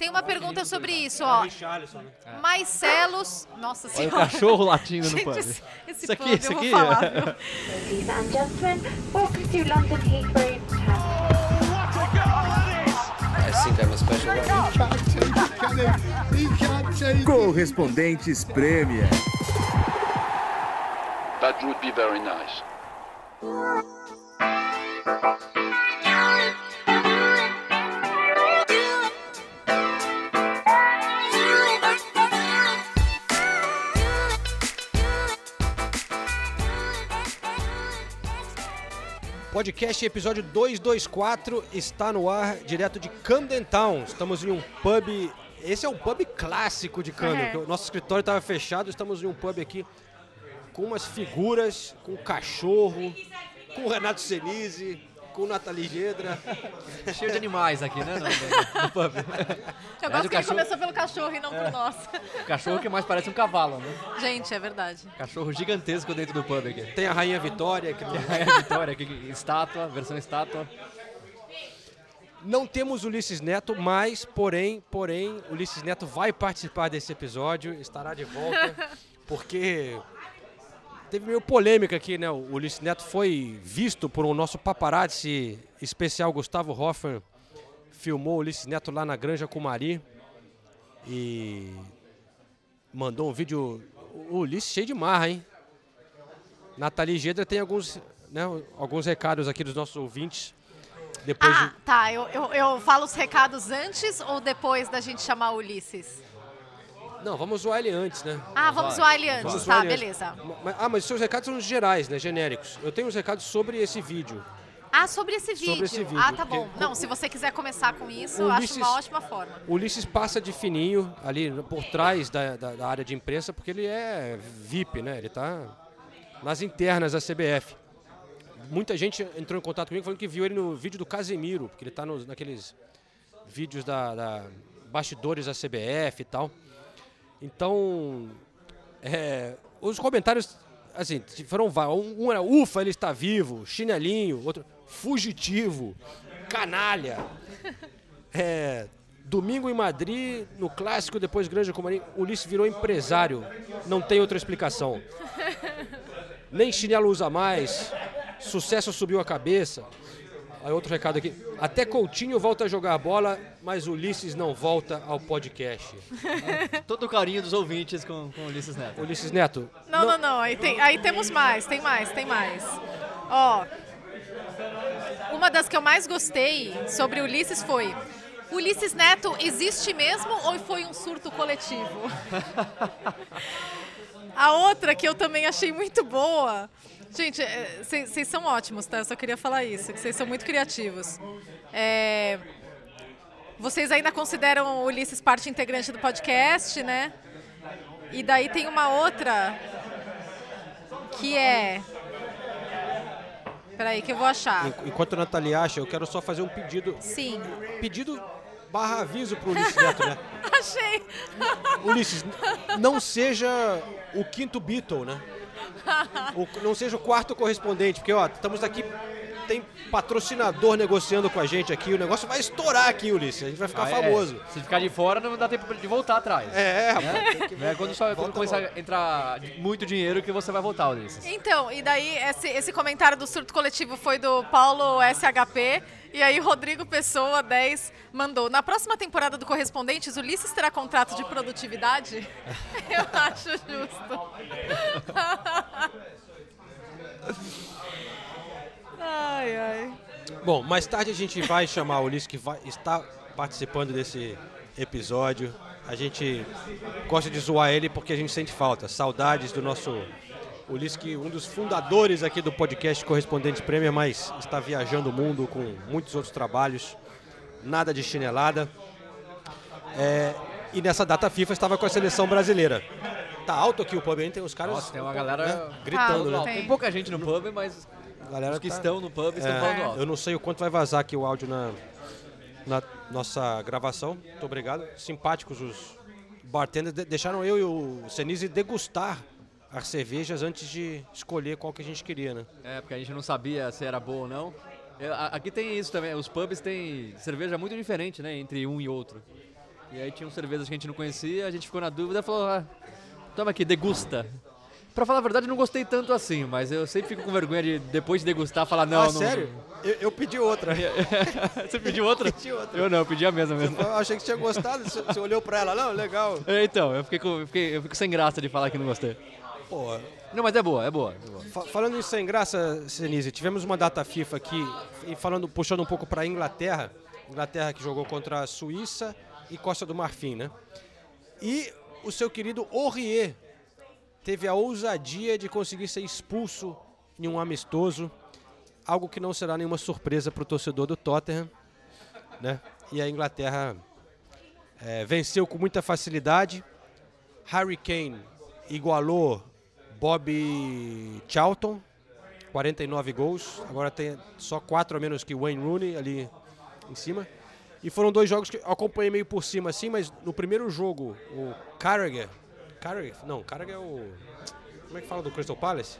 Tem uma pergunta sobre isso, ó. Richarlison, né? Maicelos. Nossa Olha o senhora. cachorro latindo no pub. esse, esse Isso aqui, pub, isso aqui. falar, viu? Ladies and gentlemen, welcome to London Heathrow Terminal. I think I'm a special one. Correspondentes Premier. That would be very nice. Podcast episódio 224 está no ar, direto de Camden Town. Estamos em um pub. Esse é um pub clássico de Camden. O nosso escritório estava fechado, estamos em um pub aqui com umas figuras, com cachorro, com o Renato Senise, com Nathalie Gedra. Cheio de animais aqui, né? No, no- no pub. Eu É, gosto que ele cachorro. começou pelo cachorro e não pro nosso. O cachorro que mais parece um cavalo, né? Gente, é verdade. Cachorro gigantesco dentro do pub aqui. Tem a Rainha Vitória. Que... Aí a Vitória aqui, estátua, versão estátua. Não temos Ulisses Neto, mas, porém, porém, Ulisses Neto vai participar desse episódio, estará de volta, porque teve meio polêmica aqui, né? O Ulisses Neto foi visto por um nosso paparazzi especial, Gustavo Hoffman, filmou o Ulisses Neto lá na Granja Cumari e mandou um vídeo, o Ulisses cheio de marra, hein? Nathalie Gedra tem alguns, né, alguns recados aqui dos nossos ouvintes. Depois de... Ah, tá. Eu, eu, eu falo os recados antes ou depois da gente chamar o Ulisses? Não, vamos zoar ele antes, né? Ah, vamos zoar ele antes. Vamos Tá, ele antes. beleza. Ma- Ah, mas os seus recados são gerais, né? Genéricos. Eu tenho os recados sobre esse vídeo. Ah, sobre esse vídeo. Sobre esse vídeo, Ah, tá porque- bom. Não, se você quiser começar com isso, eu acho Ulisses- uma ótima forma. O Ulisses passa de fininho ali por trás da, da- da área de imprensa, porque ele é VIP, né? Ele tá nas internas da CBF. Muita gente entrou em contato comigo falando que viu ele no vídeo do Casemiro, porque ele tá nos, naqueles vídeos da, da bastidores da CBF e tal. Então, é, os comentários, assim, foram vários. Um, era, ufa, ele está vivo, chinelinho, outro, fugitivo, canalha. É, domingo em Madrid, no clássico, depois Grande Comari, Ulisses virou empresário. Não tem outra explicação. Nem chinelo usa mais, sucesso subiu a cabeça. Aí outro recado aqui. Até Coutinho volta a jogar bola, mas Ulisses não volta ao podcast. Todo o carinho dos ouvintes com, com o Ulisses Neto. Ulisses Neto, Não, não, não. Aí, tem, aí temos mais, tem mais, tem mais. Ó, uma das que eu mais gostei sobre Ulisses foi: Ulisses Neto existe mesmo ou foi um surto coletivo? A outra que eu também achei muito boa. Gente, vocês são ótimos, tá? Eu só queria falar isso, que vocês são muito criativos. É, vocês ainda consideram o Ulisses parte integrante do podcast, né? E daí tem uma outra que é. Peraí, que eu vou achar. en- enquanto a Nathalie acha, eu quero só fazer um pedido. Sim, Pedido barra aviso pro Ulisses Neto, né? achei. Ulisses, não seja o quinto Beatle, né? O- não seja o quarto correspondente, porque ó, estamos aqui, tem patrocinador negociando com a gente aqui, o negócio vai estourar aqui, Ulisses, a gente vai ficar Ah, é. famoso. Se ficar de fora, não dá tempo de voltar atrás. É, rapaz, tem que- É quando, só, quando Volta começar logo. a entrar muito dinheiro que você vai voltar, Ulisses. Então, e daí esse, esse comentário do surto coletivo foi do Paulo SHP. E aí Rodrigo Pessoa 10 mandou. Na próxima temporada do Correspondentes, Ulisses terá contrato de produtividade? Eu acho justo. Ai, ai. Bom, mais tarde a gente vai chamar o Ulisses que vai, está participando desse episódio. A gente gosta de zoar ele porque a gente sente falta. Saudades do nosso Ulisses, que um dos fundadores aqui do podcast Correspondente Premier, mas está viajando o mundo com muitos outros trabalhos. Nada de chinelada. É, e nessa data FIFA estava com a seleção brasileira. Tá alto aqui o pub, hein? Tem uns caras Nossa, tem uma galera né, gritando, Ah, né? tem. Tem pouca gente no pub, mas galera os que tá- estão no pub estão É, falando alto. Eu não sei o quanto vai vazar aqui o áudio na, na nossa gravação. Muito obrigado. Simpáticos os bartenders. De- deixaram eu e o Senise degustar as cervejas antes de escolher qual que a gente queria, né? É, porque a gente não sabia se era boa ou não. É, a- Aqui tem isso também, os pubs têm cerveja muito diferente, né, entre um e outro. E aí tinha um cervejas que a gente não conhecia, a gente ficou na dúvida e falou, ah, toma aqui, degusta. Pra falar a verdade, não gostei tanto assim, mas eu sempre fico com vergonha de, depois de degustar, falar, não, ah, não... sério? Eu, eu pedi outra. Você pediu outra? Pedi outra. Eu não, eu pedi a mesma mesmo. Eu achei que você tinha gostado, você olhou pra ela, não, legal. É, Então, eu, fiquei com- eu, fiquei, eu fico sem graça de falar que não gostei. Pô, Não, mas é boa, é boa. É boa. Fa- Falando em sem graça, Senise, tivemos uma data FIFA aqui e falando, puxando um pouco para a Inglaterra, Inglaterra que jogou contra a Suíça e Costa do Marfim, né? E o seu querido Aurier teve a ousadia de conseguir ser expulso em um amistoso, algo que não será nenhuma surpresa para o torcedor do Tottenham, né? E a Inglaterra eh, venceu com muita facilidade. Harry Kane igualou Bob Charlton, 49 gols. Agora tem só 4 a menos que Wayne Rooney ali em cima. E foram dois jogos que eu acompanhei meio por cima assim, mas no primeiro jogo, o Carragher. Carragher? Não, Carragher é o. Como é que fala do Crystal Palace?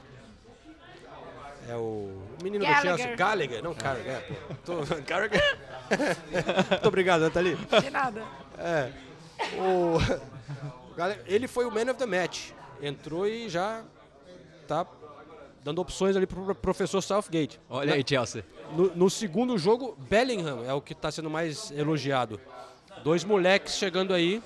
É o menino do Gallagher. Chelsea. Gallagher, não Carragher. é, pô. Tô- Carragher. Muito obrigado, Nathalie. De nada. É. O... ele foi o man of the match. Entrou e já tá dando opções ali pro professor Southgate. Olha aí, Chelsea. No, no segundo jogo, Bellingham é o que está sendo mais elogiado. Dois moleques chegando aí.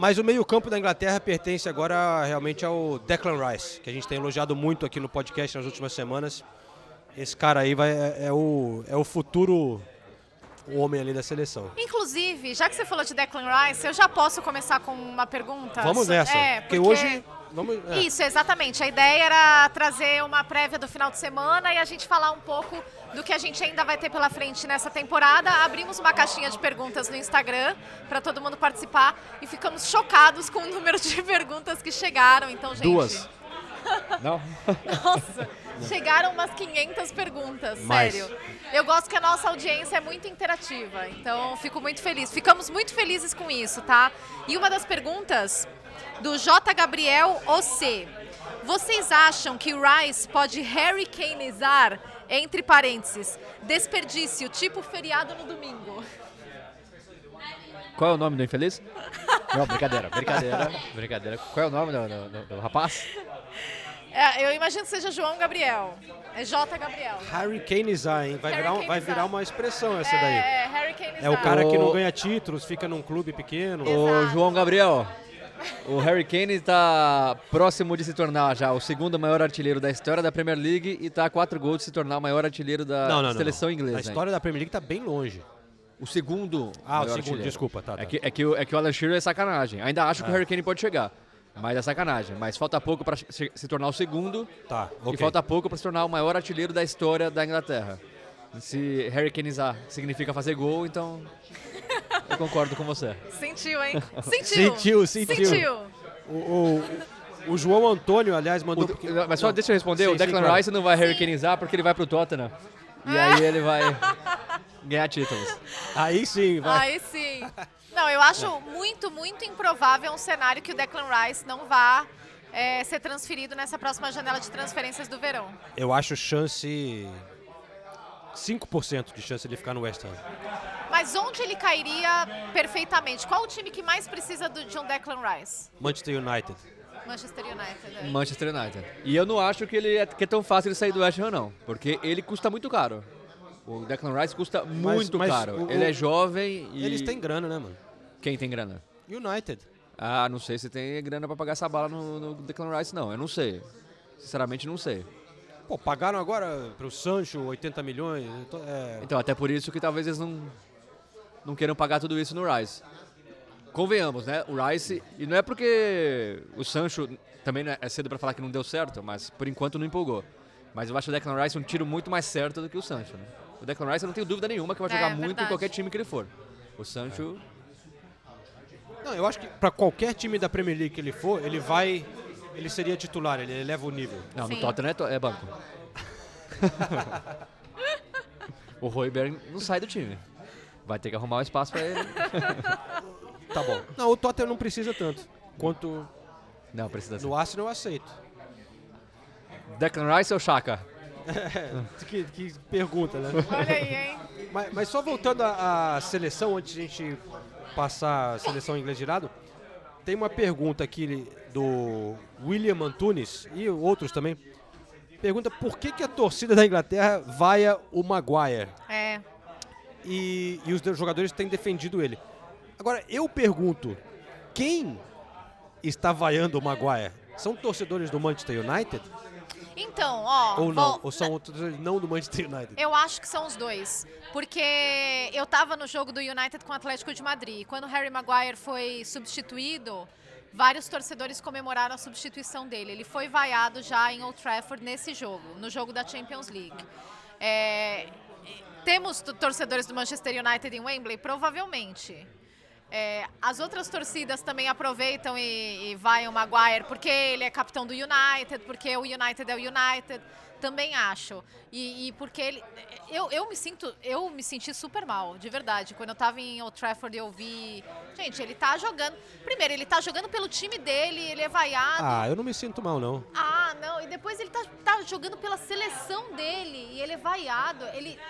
Mas o meio-campo da Inglaterra pertence agora realmente ao Declan Rice, que a gente tem elogiado muito aqui no podcast nas últimas semanas. Esse cara aí vai, é, é o, é o futuro homem ali da seleção. Inclusive, já que você falou de Declan Rice, eu já posso começar com uma pergunta? Vamos nessa. É, porque, hoje. Vamos, é. Isso, exatamente. A ideia era trazer uma prévia do final de semana e a gente falar um pouco do que a gente ainda vai ter pela frente nessa temporada. Abrimos uma caixinha de perguntas no Instagram para todo mundo participar e ficamos chocados com o número de perguntas que chegaram. Então, gente. Duas. Não? Nossa, chegaram umas 500 perguntas, Mais. sério. Eu gosto que a nossa audiência é muito interativa, então fico muito feliz. Ficamos muito felizes com isso, tá? E uma das perguntas do J. Gabriel OC. Vocês acham que o Rice pode hurricaneizar, entre parênteses, desperdício, tipo feriado no domingo? Qual é o nome do infeliz? Não, brincadeira, brincadeira, brincadeira. Qual é o nome do, do- do- do rapaz? É, eu imagino que seja João Gabriel. É J. Gabriel. Harry Kaneizar, hein? Vai virar, um- vai virar uma expressão essa daí. É, é hurricaneizar. É o cara que não ganha títulos, fica num clube pequeno. Ô, Exato. João Gabriel, o Harry Kane está próximo de se tornar já o segundo maior artilheiro da história da Premier League e está a quatro gols de se tornar o maior artilheiro da Não, não, seleção não. inglesa. A história da Premier League tá bem longe. O segundo Ah, o segundo, artilheiro. desculpa, tá, tá. É que, é, que, o- é que o Alan Shearer é sacanagem. Ainda acho que o Harry Kane pode chegar, mas é sacanagem. Mas falta pouco para se, tornar o segundo Tá, e ok. falta pouco para se tornar o maior artilheiro da história da Inglaterra. E se Harry Kaneizar significa fazer gol, então eu concordo com você. Sentiu, hein? Sentiu. Sentiu, sentiu. Sentiu. O, o- o João Antônio, aliás, mandou... O- porque- mas só Não. deixa eu responder, Sim, o sim, Declan claro. Rice não vai hurricaneizar porque ele vai pro Tottenham. E aí ele vai ganhar títulos. Aí sim, vai. Aí sim. Não, eu acho muito, muito improvável um cenário que o Declan Rice não vá é, ser transferido nessa próxima janela de transferências do verão. Eu acho chance... 5% de chance de ele ficar no West Ham. Mas onde ele cairia perfeitamente? Qual o time que mais precisa do- de um Declan Rice? Manchester United. Manchester United. é. Manchester United. E eu não acho que ele é, que é tão fácil de sair do West Ham, não. Porque ele custa muito caro. O Declan Rice custa muito mas caro. o- ele é jovem e... Eles têm grana, né, mano? Quem tem grana? United. Ah, não sei se tem grana pra pagar essa bala no, no Declan Rice, não. Eu não sei. Sinceramente, não sei. Pô, pagaram agora pro Sancho 80 milhões. é, Então, até por isso que talvez eles não, não queiram pagar tudo isso no Rice. Convenhamos, né? O Rice, e não é porque o Sancho também é é cedo pra falar que não deu certo, mas por enquanto não empolgou. Mas eu acho o Declan Rice um tiro muito mais certo do que o Sancho, né? O Declan Rice eu não tenho dúvida nenhuma que vai É, jogar muito verdade. em qualquer time que ele for. O Sancho, Não, eu acho que pra qualquer time da Premier League que ele for, ele vai. Ele seria titular, ele eleva o nível. não, Sim. no Tottenham é, to- é banco. o Royberg não sai do time. Vai ter que arrumar um espaço pra ele. Tá bom. Não, o Tottenham não precisa tanto. Quanto Não, precisa ser. no Arsenal eu aceito. Declan Rice ou Chaka? que, que pergunta, né? Olha aí, hein? Mas, mas só voltando à, à seleção, antes de a gente passar a seleção inglês de lado, tem uma pergunta aqui do William Antunes e outros também. Pergunta por que, que a torcida da Inglaterra vaia o Maguire É. e, e os jogadores têm defendido ele. Agora, eu pergunto, quem está vaiando o Maguire? São torcedores do Manchester United? Então, ó. Ou não? Ou são torcedores não do Manchester United? Eu acho que são os dois. Porque eu tava no jogo do United com o Atlético de Madrid. Quando o Harry Maguire foi substituído, vários torcedores comemoraram a substituição dele. Ele foi vaiado já em Old Trafford nesse jogo, no jogo da Champions League. É, temos torcedores do Manchester United em Wembley? Provavelmente. É, as outras torcidas também aproveitam e, e vaiam o Maguire porque ele é capitão do United, porque o United é o United. Também acho. E, e porque ele. Eu, eu me sinto. Eu me senti super mal, de verdade. Quando eu tava em Old Trafford eu vi. Gente, ele tá jogando. Primeiro, ele tá jogando pelo time dele, ele é vaiado. Ah, eu não me sinto mal, não. Ah, não. E depois ele tá, tá jogando pela seleção dele e ele é vaiado. Ele.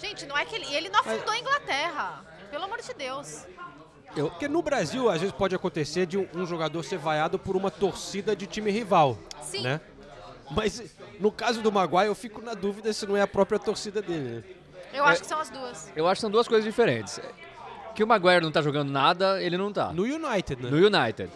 Gente, não é que ele. e Ele não afundou a Inglaterra. Pelo amor de Deus. Porque no Brasil, às vezes pode acontecer de um, um jogador ser vaiado por uma torcida de time rival. Sim. Né? Mas no caso do Maguire, eu fico na dúvida se não é a própria torcida dele. né? Eu acho que são as duas. Eu acho que são duas coisas diferentes. Que o Maguire não tá jogando nada, ele não tá. No United, né? No United.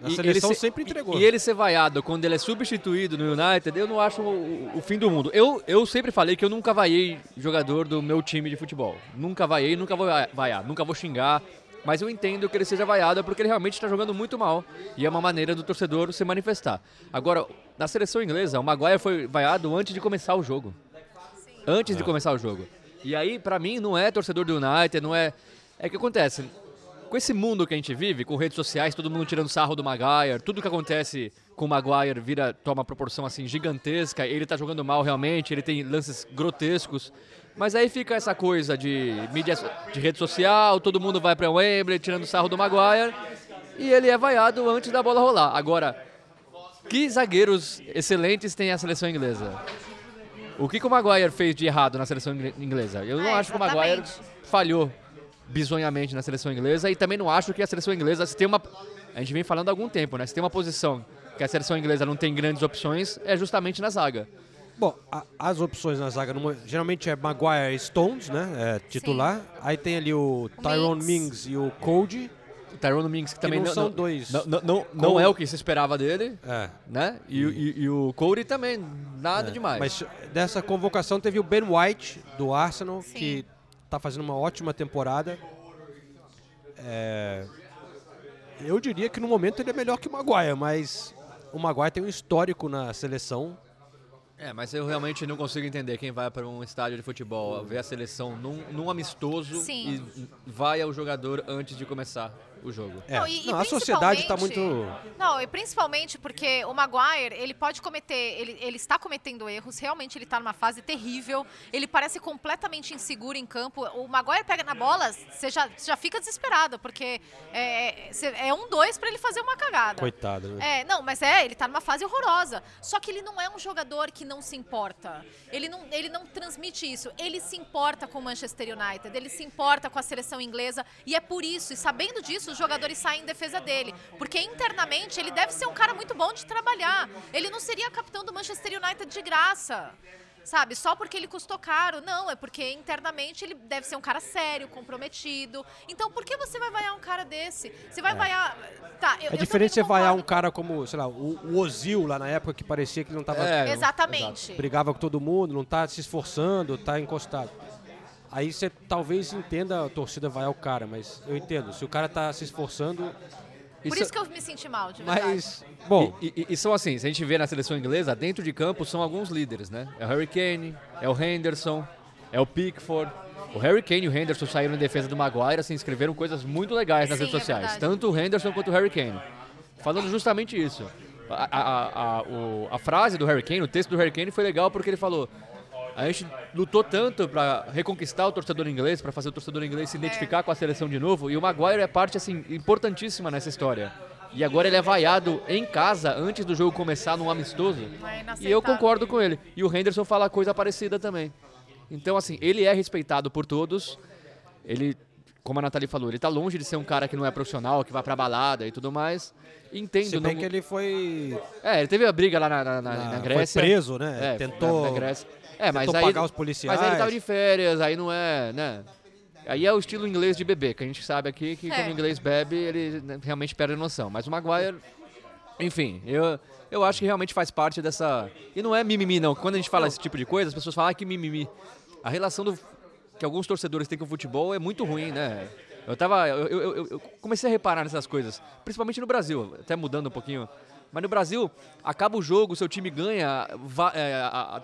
Na E seleção ele se- sempre entregou. E ele ser vaiado quando ele é substituído no United, eu não acho o, o- fim do mundo. Eu, eu sempre falei que eu nunca vaiei jogador do meu time de futebol. Nunca vaiei, nunca vou vai- vaiar, nunca vou xingar. Mas eu entendo que ele seja vaiado porque ele realmente está jogando muito mal. E é uma maneira do torcedor se manifestar. Agora, na seleção inglesa, o Maguire foi vaiado antes de começar o jogo. Antes de começar o jogo. E aí, pra mim, não é torcedor do United, não é. É que acontece. Com esse mundo que a gente vive, com redes sociais, todo mundo tirando sarro do Maguire, tudo que acontece com o Maguire vira, toma proporção assim gigantesca, ele tá jogando mal realmente, ele tem lances grotescos. Mas aí fica essa coisa de mídia de rede social, todo mundo vai pra Wembley tirando sarro do Maguire, e ele é vaiado antes da bola rolar. Agora, que zagueiros excelentes tem a seleção inglesa? O que, que o Maguire fez de errado na seleção ingle- inglesa? Eu não É, acho que o Maguire falhou bizonhamente na seleção inglesa e também não acho que a seleção inglesa se tem uma a gente vem falando há algum tempo, né? Se tem uma posição que a seleção inglesa não tem grandes opções é justamente na zaga. Bom, a- as opções na zaga numa- geralmente é Maguire e Stones, né? É, titular. Aí tem ali o Tyrone Mings. Mings e o Cody. O Tyrone Mings que também não são dois. Não, não, não, não é o que se esperava dele, É. né? E, o- e- e o Cody também nada demais. Mas dessa convocação teve o Ben White, do Arsenal, Sim. que tá fazendo uma ótima temporada. É, Eu diria que no momento ele é melhor que o Maguire, mas o Maguire tem um histórico na seleção. É, mas eu realmente não consigo entender quem vai para um estádio de futebol ver a seleção num, num amistoso Sim. e vai ao jogador antes de começar o jogo. É. Não, e- e Não, a sociedade está muito. Não, e principalmente porque o Maguire, ele pode cometer, ele, ele está cometendo erros, realmente ele está numa fase terrível, ele parece completamente inseguro em campo. O Maguire pega na bola, você já, já fica desesperado, porque é, é, cê- é um dois para ele fazer uma cagada. Coitado, né? É, não, mas é, ele tá numa fase horrorosa. Só que ele não é um jogador que não se importa. Ele não, ele não transmite isso. Ele se importa com o Manchester United, ele se importa com a seleção inglesa. E é por isso, e sabendo disso, os jogadores saem em defesa dele. Porque internamente ele deve ser um cara muito bom de trabalhar. Ele não seria capitão do Manchester United de graça. Sabe, só porque ele custou caro. Não, é porque internamente ele deve ser um cara sério, comprometido. Então por que você vai vaiar um cara desse? Você vai vaiar. Tá, eu, É eu diferente você vaiar um cara como, sei lá, o, o Ozil lá na época que parecia que ele não tava. É, Exatamente. brigava com todo mundo, não tá se esforçando, tá encostado. Aí você talvez entenda a torcida vai ao cara, mas eu entendo. Se o cara tá se esforçando, Por Isso- isso que eu me senti mal, de verdade. mas. Bom, E, e- e são assim, se a gente vê na seleção inglesa, dentro de campo são alguns líderes, né? É o Harry Kane, é o Henderson, é o Pickford. O Harry Kane e o Henderson saíram em defesa do Maguire, assim, escreveram coisas muito legais nas Sim, redes é sociais. verdade. Tanto o Henderson quanto o Harry Kane. Falando justamente isso. A, a- a- a- o- a frase do Harry Kane, o texto do Harry Kane foi legal porque ele falou a gente lutou tanto para reconquistar o torcedor inglês, para fazer o torcedor inglês se identificar com a seleção de novo, e o Maguire é parte assim importantíssima nessa história. E agora ele é vaiado em casa antes do jogo começar num amistoso. É E eu concordo com ele. E o Henderson fala coisa parecida também. Então, assim, ele é respeitado por todos. Ele, como a Nathalie falou, ele tá longe de ser um cara que não é profissional, que vai pra balada e tudo mais. Entendo. Se bem não- que ele foi, É, ele teve a briga lá na, na- na- na- na foi Grécia. preso, né? É, tentou, na, na Grécia. É, mas aí, pagar os policiais. Mas aí ele tava de férias, aí não é, né? Aí é o estilo inglês de beber, que a gente sabe aqui que É. quando o inglês bebe, ele realmente perde a noção. Mas o Maguire, enfim, eu, eu acho que realmente faz parte dessa... E não é mimimi, não. Quando a gente fala esse tipo de coisa, as pessoas falam ah, que mimimi. A relação do, que alguns torcedores têm com o futebol é muito ruim, né? Eu tava. Eu, eu- eu- eu comecei a reparar nessas coisas, principalmente no Brasil, até mudando um pouquinho. Mas no Brasil, acaba o jogo, seu time ganha, va- é, a- a-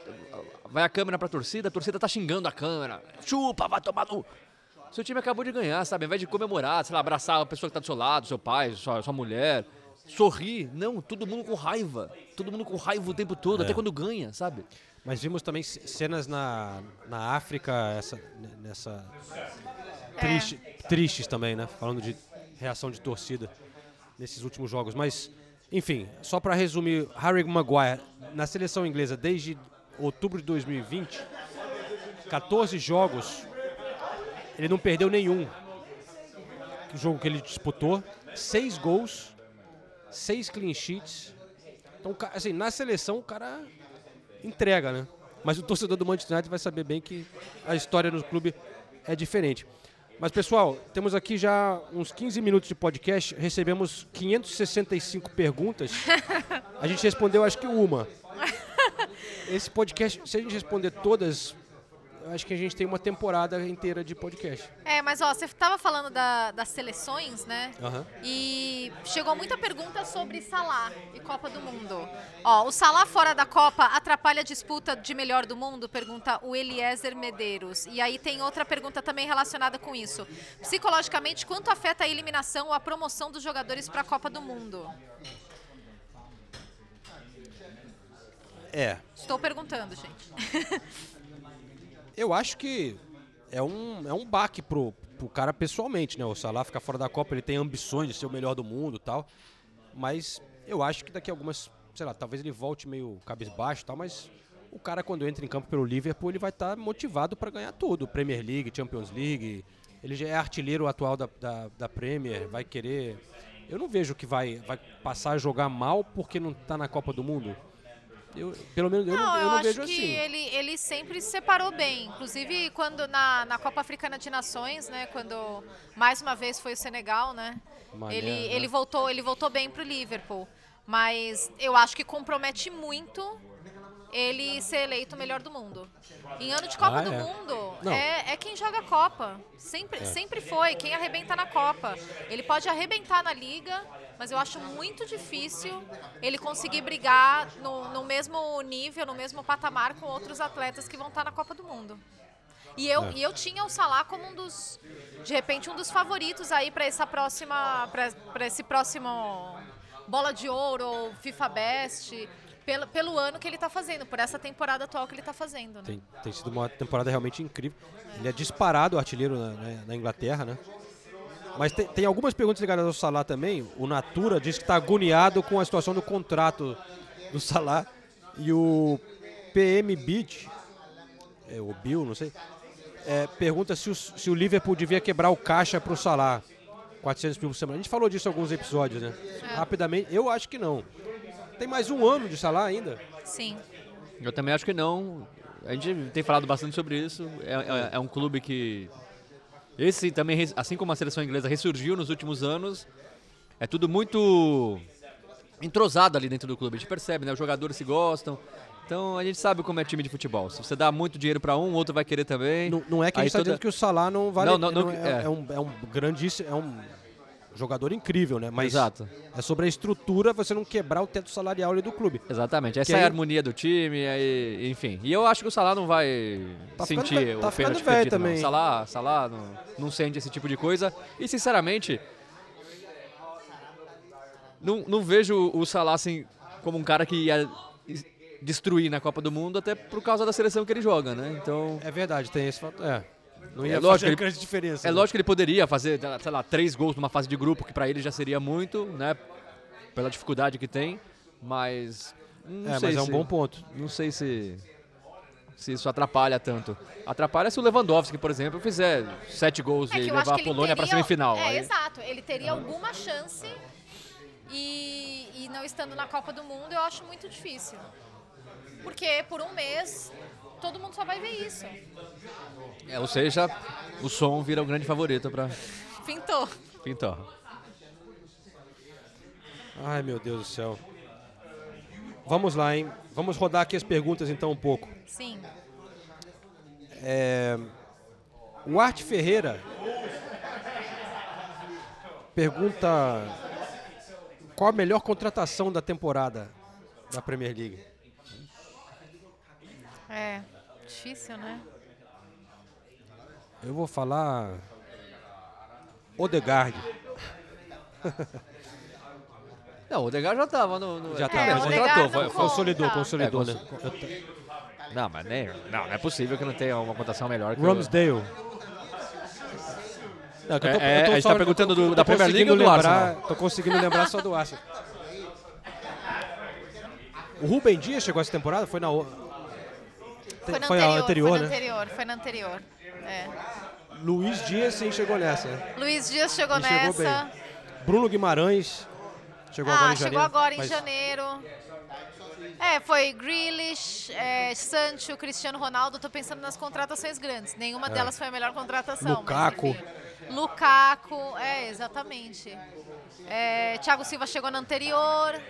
vai a câmera pra torcida, a torcida tá xingando a câmera. Chupa, vai tomar no. Seu time acabou de ganhar, sabe? Ao invés de comemorar, sei lá, abraçar a pessoa que tá do seu lado, seu pai, sua, sua mulher, sorrir. Não, todo mundo com raiva. Todo mundo com raiva o tempo todo, até quando ganha, sabe? Mas vimos também cenas na, na África, essa, nessa. Triste, Tristes também, né? Falando de reação de torcida nesses últimos jogos. Mas, enfim, só para resumir, Harry Maguire, na seleção inglesa desde outubro de 2020, 14 jogos, ele não perdeu nenhum. O jogo que ele disputou, seis gols, seis clean sheets. Então, assim, na seleção o cara entrega, né? Mas o torcedor do Manchester United vai saber bem que a história no clube é diferente. Mas, pessoal, temos aqui já uns 15 minutos de podcast, recebemos 565 perguntas. A gente respondeu acho que uma. Esse podcast, se a gente responder todas, acho que a gente tem uma temporada inteira de podcast. É, mas ó, você tava falando da- das seleções, né? Aham. E chegou muita pergunta sobre Salah e Copa do Mundo. Ó, o Salah fora da Copa atrapalha a disputa de melhor do mundo? Pergunta o Eliezer Medeiros. E aí tem outra pergunta também relacionada com isso. Psicologicamente, quanto afeta a eliminação ou a promoção dos jogadores para a Copa do Mundo? É, Estou perguntando, gente. Eu acho que é um, é um baque pro, pro cara pessoalmente, né? O Salah ficar fora da Copa, ele tem ambições de ser o melhor do mundo tal. Mas eu acho que daqui a algumas, sei lá, talvez ele volte meio cabisbaixo tal, mas o cara quando entra em campo pelo Liverpool, ele vai estar motivado para ganhar tudo. Premier League, Champions League. Ele já é artilheiro atual da, da, da Premier, vai querer... Eu não vejo que vai, vai passar a jogar mal porque não tá na Copa do Mundo. Eu, pelo menos eu não, Não, eu eu, não acho vejo que assim. ele, ele sempre se separou bem. Inclusive, quando na, na Copa Africana de Nações, né? Quando mais uma vez foi o Senegal, né? Mané, ele, né? ele, voltou, ele voltou bem pro Liverpool. Mas eu acho que compromete muito ele ser eleito o melhor do mundo. Em ano de Copa Ah, do é. Mundo, é, é quem joga a Copa. Sempre, sempre foi. Quem arrebenta na Copa. Ele pode arrebentar na Liga, mas eu acho muito difícil ele conseguir brigar no, no mesmo nível, no mesmo patamar com outros atletas que vão estar na Copa do Mundo. E eu, e eu tinha o Salah como um dos, de repente, um dos favoritos aí para essa próxima, para esse próximo Bola de Ouro ou FIFA Best, pelo, pelo ano que ele está fazendo, por essa temporada atual que ele está fazendo, né? Tem, tem sido uma temporada realmente incrível. Ele é disparado artilheiro na, na- na Inglaterra, né? Mas tem, tem algumas perguntas ligadas ao Salah também. O Natura diz que está agoniado com a situação do contrato do Salah. E o PM Beach, é, o Bill, não sei, é, pergunta se o, se o Liverpool devia quebrar o caixa para o Salah. 400 mil por semana. A gente falou disso em alguns episódios, né? Rapidamente, eu acho que não. Tem mais um ano de Salah ainda. Sim. Eu também acho que não. A gente tem falado bastante sobre isso. É, é- é um clube que. Esse também, assim como a seleção inglesa ressurgiu nos últimos anos, é tudo muito entrosado ali dentro do clube. A gente percebe, né? Os jogadores se gostam. Então a gente sabe como é time de futebol. Se você dá muito dinheiro para um, o outro vai querer também. Não, não é que a Aí gente está toda- dizendo que o Salah não vale. Não, não, não, é, é. é um, é um grandíssimo. É um jogador incrível, né? Mas Exato. é sobre a estrutura você não quebrar o teto salarial ali do clube. Exatamente. Essa é a harmonia do time, aí, enfim. E eu acho que o Salah não vai Tá ficando sentir velho- o tá ficando pênalti velho perdido, não. também. Salah, Salah não, não sente esse tipo de coisa. E, sinceramente, não, não vejo o Salah assim, como um cara que ia es- destruir na Copa do Mundo, até por causa da seleção que ele joga, né? Então... É verdade, tem esse fato. É. Não ia É lógico, fazer ele- grande diferença. É né? lógico que ele poderia fazer, sei lá, três gols numa fase de grupo, que pra ele já seria muito, né? pela dificuldade que tem, mas não É, sei mas é um se- bom ponto. Não sei se se isso atrapalha tanto. Atrapalha se o Lewandowski, por exemplo, fizer sete gols É e levar a Polônia para semifinal. É, Aí- exato. Ele teria alguma chance e, e não estando na Copa do Mundo, eu acho muito difícil. Porque por um mês, todo mundo só vai ver isso. É, ou seja, o som vira o grande favorito para Pintou. Pintor. Ai, meu Deus do céu. Vamos lá, hein? Vamos rodar aqui as perguntas então um pouco. Sim. É, O Arte Ferreira pergunta qual a melhor contratação da temporada da Premier League. É, difícil, né? Eu vou falar Odegaard. Não, o Odegaard já tava no. no Já é, tá, É, mas contratou, foi-. Consolidou, consolidou, É, né? Não, mas nem. Não, não é possível que não tenha uma contação melhor que o- Ramsdale. Não, que eu tô- É, eu tô a gente só- tá perguntando do- da Premier League ou do lembrar- Arsenal? Tô conseguindo lembrar só do Arsenal. O Rubem Dias chegou essa temporada? Foi na. Foi na Foi anterior, anterior, foi né? na anterior, foi na anterior. É. Luiz Dias sim chegou nessa. Luiz Dias chegou E chegou nessa. bem. Bruno Guimarães chegou ah, agora em chegou janeiro. agora em mas janeiro. É, foi Grealish, é, Sancho, Cristiano Ronaldo. Tô pensando nas contratações grandes. Nenhuma delas foi a melhor contratação. mas, É. Lukaku. enfim. Lukaku, é, exatamente. É, Thiago Silva chegou na anterior.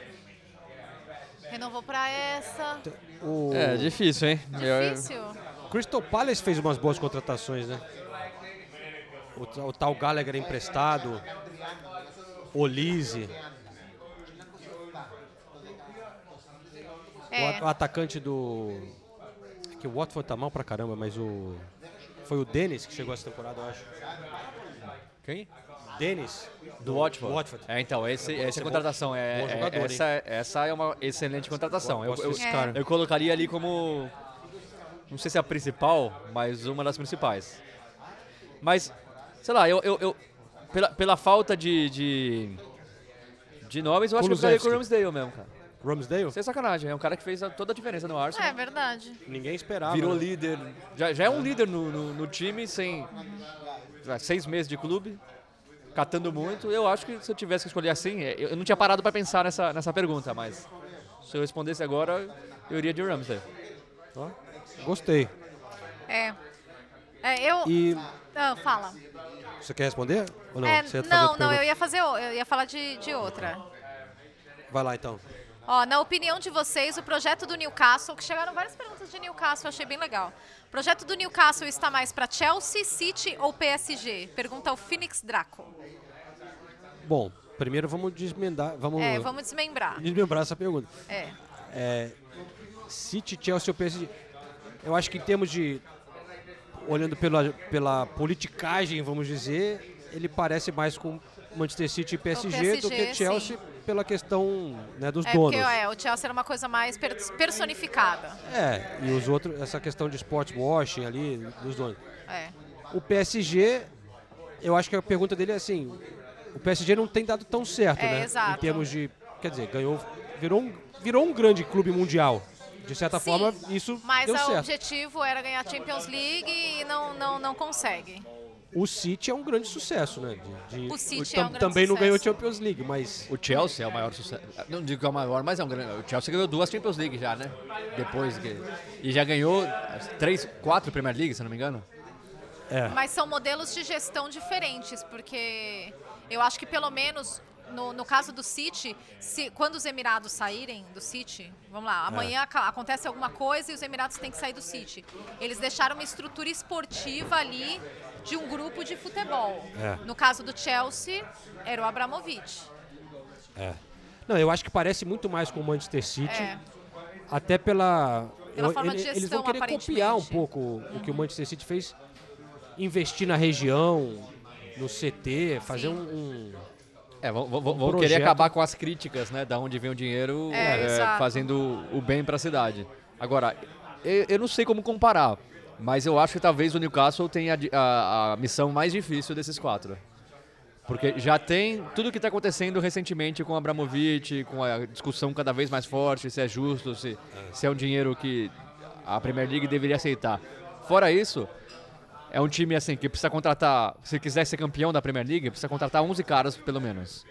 Renovou pra essa. O É, difícil, hein? Difícil. Crystal Palace fez umas boas contratações, né? O, o tal Gallagher emprestado. Olise. O, É. o atacante do. é Que o Watford tá mal pra caramba, mas o. Foi o Dennis que chegou essa temporada, eu acho. Quem? Dennis. Do Watford. Watford. É, então, esse, essa é contratação é, é- jogador, hein? essa, essa é uma excelente contratação. Eu, eu, É. cara. eu colocaria ali como, não sei se é a principal, mas uma das principais. Mas, sei lá, eu, eu, eu- pela, pela falta de, de, de nomes, eu acho que eu ficaria com o Kulusevski. Ramsdale mesmo, cara. Ramsdale? Sem sacanagem, é um cara que fez a- toda a diferença no Arsenal. É verdade. Ninguém esperava. Virou né? líder, já, já é um líder no, no, no time, sem seis meses de clube, catando muito. Eu acho que se eu tivesse que escolher assim, é, eu não tinha parado para pensar nessa, nessa pergunta, mas se eu respondesse agora, eu iria de Ramsdale. Ó, Gostei. É. É, eu. E Ah, fala. você quer responder? Ou não? É, Você ia fazer não, não, eu ia fazer. Eu ia falar de, de outra. Vai lá então. Ó, na opinião de vocês, o projeto do Newcastle, que chegaram várias perguntas de Newcastle, eu achei bem legal. Projeto do Newcastle está mais para Chelsea, City ou PSG? Pergunta o Phoenix Draco. Bom, primeiro vamos desmendar. Vamos, É, vamos desmembrar. desmembrar essa pergunta. É. É, City, Chelsea ou PSG? Eu acho que em termos de. Olhando pela, pela politicagem, vamos dizer, ele parece mais com Manchester City e PSG, do PSG, que Chelsea pela questão né, dos É donos. porque é, o Chelsea era uma coisa mais per- personificada. É, e os outros, essa questão de sport washing ali, dos donos. É. O PSG, eu acho que a pergunta dele é assim: o PSG não tem dado tão certo, É, né? exato. Em termos de. Quer dizer, ganhou. Virou um, virou um grande clube mundial. De certa Sim, forma, isso Mas deu o certo. objetivo era ganhar a Champions League e não, não, não consegue. O City é um grande sucesso, né? De- de- O City tam- é um grande Também não ganhou. Champions League, mas. O Chelsea é o maior sucesso. Não digo que é o maior, mas é um grande. O Chelsea ganhou duas Champions League já, né? Depois que. E já ganhou três, quatro Premier League, se não me engano. É. Mas são modelos de gestão diferentes, porque eu acho que pelo menos no, no caso do City, se, quando os Emirados saírem do City, vamos É. lá, amanhã aca- acontece alguma coisa e os Emirados têm que sair do City. Eles deixaram uma estrutura esportiva ali de um grupo de futebol. É. No caso do Chelsea, era o Abramovich. Não, eu acho que parece muito mais com o Manchester City. É. Até pela. Pela forma de ele- eles gestão, vão querer copiar um pouco o que o Manchester City fez. Investir na região, no CT, fazer um. um- É, vão, vão- vão projeto. querer acabar com as críticas, né? Da onde vem o dinheiro É, é, fazendo o bem para a cidade. Agora, eu, eu não sei como comparar, mas eu acho que talvez o Newcastle tenha a a, a missão mais difícil desses quatro. Porque já tem tudo que está acontecendo recentemente com o Abramovich, com a discussão cada vez mais forte, se é justo, se, se é um dinheiro que a Premier League deveria aceitar. Fora isso, é um time assim que precisa contratar, se quiser ser campeão da Premier League, precisa contratar 11 caras pelo menos.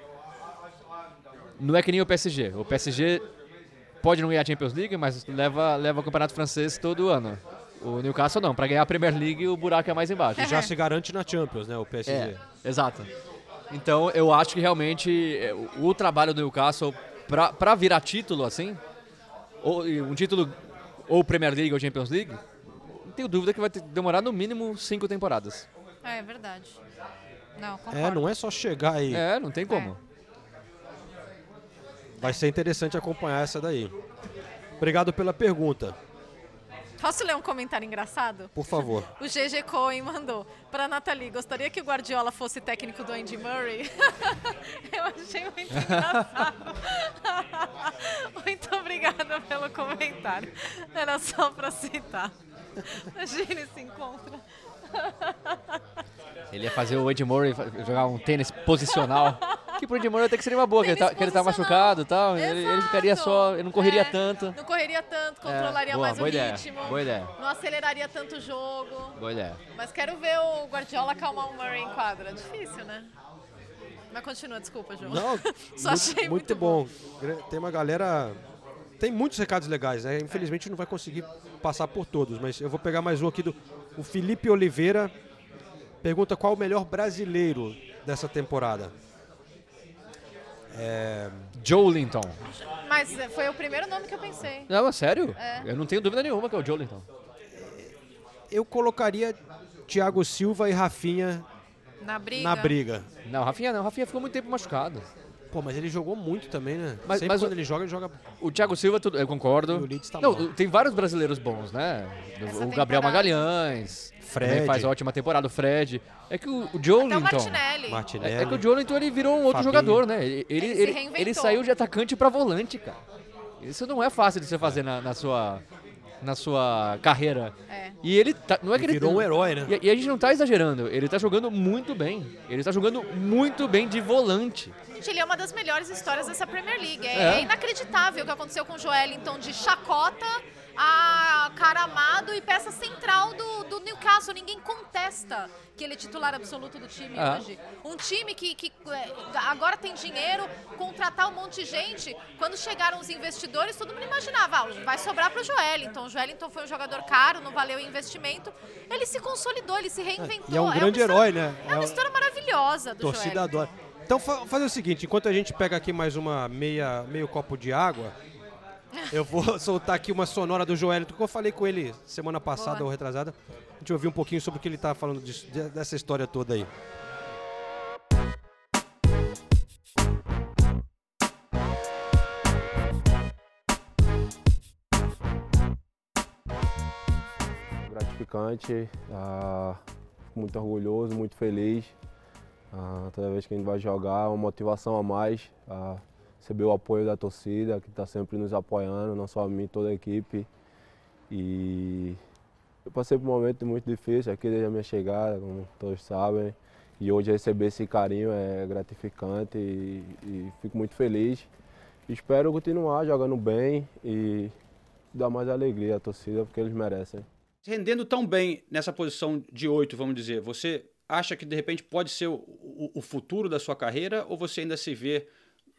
Não é que nem o PSG. O PSG pode não ganhar a Champions League, mas leva, leva o Campeonato Francês todo ano. O Newcastle não. Para ganhar a Premier League, o buraco é mais embaixo. Já se garante na Champions, né? O PSG. É, exato. Então eu acho que realmente é, o, trabalho do Newcastle para virar título assim, ou e um título ou Premier League ou Champions League, tenho dúvida que vai ter, demorar no mínimo cinco temporadas. É, é verdade. Não, concordo. É, não é só chegar aí. É, não tem como. Vai ser interessante acompanhar essa daí. Obrigado pela pergunta. Posso ler um comentário engraçado? Por favor. O GG Cohen mandou para Nathalie, gostaria que o Guardiola fosse técnico do Andy Murray? Eu achei muito engraçado. muito obrigada pelo comentário. Era só para citar. Imagina esse encontro. Ele ia fazer o Ed Murray jogar um tênis posicional. Que pro Ed Murray até que seria uma boa, que ele, tá, que ele tá machucado e tal. Ele, ele ficaria só, ele não correria É, tanto. Não correria tanto, É, controlaria boa, mais boa o ideia, ritmo. boa ideia. Não aceleraria tanto o jogo. Boa ideia. Mas quero ver o Guardiola acalmar o Murray em quadra. Difícil, né? Mas continua, desculpa, João. Não, Só muito, achei muito, bom. Gra- Tem uma galera. Tem muitos recados legais, né? Infelizmente não vai conseguir passar por todos, mas eu vou pegar mais um aqui do o Felipe Oliveira. Pergunta qual o melhor brasileiro dessa temporada. Joe Linton. Mas é, foi o primeiro nome que eu pensei. Não, é sério? É. Eu não tenho dúvida nenhuma que é o Joe Linton. Eu colocaria Thiago Silva e Rafinha Na briga. na briga. Não, Rafinha não. Rafinha ficou muito tempo machucado. Pô, mas ele jogou muito também, né? Mas- Sempre mas quando o- ele joga, ele joga. O Thiago Silva, tudo- eu concordo. E o Leeds tá não, mal. tem vários brasileiros bons, né? Essa o Gabriel temporada. Magalhães. Fred. também faz ótima temporada. O Fred. É que o, o Joe Até o Linton. Martinelli. Martinelli. É, é que o Joe Linton ele virou um outro Fabinho. jogador, né? Ele, ele, Ele ele, saiu de atacante pra volante, cara. Isso não é fácil de você fazer na, na sua, na sua carreira. É. E ele tá, não é que ele Virou um herói, né? E, e a gente não tá exagerando. Ele tá jogando muito bem. Ele tá jogando muito bem de volante. Gente, ele é uma das melhores histórias dessa Premier League. É, É. é inacreditável o que aconteceu com o Joelinton de chacota a cara amado e peça central do, Newcastle. Ninguém contesta que ele é titular absoluto do time Ah. hoje. Um time que, que é, agora tem dinheiro, contratar um monte de gente. Quando chegaram os investidores, todo mundo imaginava, ah, vai sobrar para o Joelinton. O Joelinton foi um jogador caro, não valeu o investimento. Ele se consolidou, ele se reinventou. E é um uma grande história- herói, né? É uma história maravilhosa do torcida Joelinton. adora. Então fa fazer o seguinte, enquanto a gente pega aqui mais uma meia, meio copo de água, eu vou soltar aqui uma sonora do Joelito, que eu falei com ele semana passada Boa. ou retrasada. A gente ouviu um pouquinho sobre o que ele tá falando disso- dessa história toda aí. gratificante, ah, fico muito orgulhoso, muito feliz. Ah, toda vez que a gente vai jogar, uma motivação a mais, ah, receber o apoio da torcida, que está sempre nos apoiando, não só a mim, toda a equipe. E eu passei por um momento muito difícil aqui desde a minha chegada, como todos sabem. E hoje receber esse carinho é gratificante e, e fico muito feliz. Espero continuar jogando bem e dar mais alegria à torcida, porque eles merecem. rendendo tão bem nessa posição de oito, vamos dizer, você acha que de repente pode ser o- o futuro da sua carreira ou você ainda se vê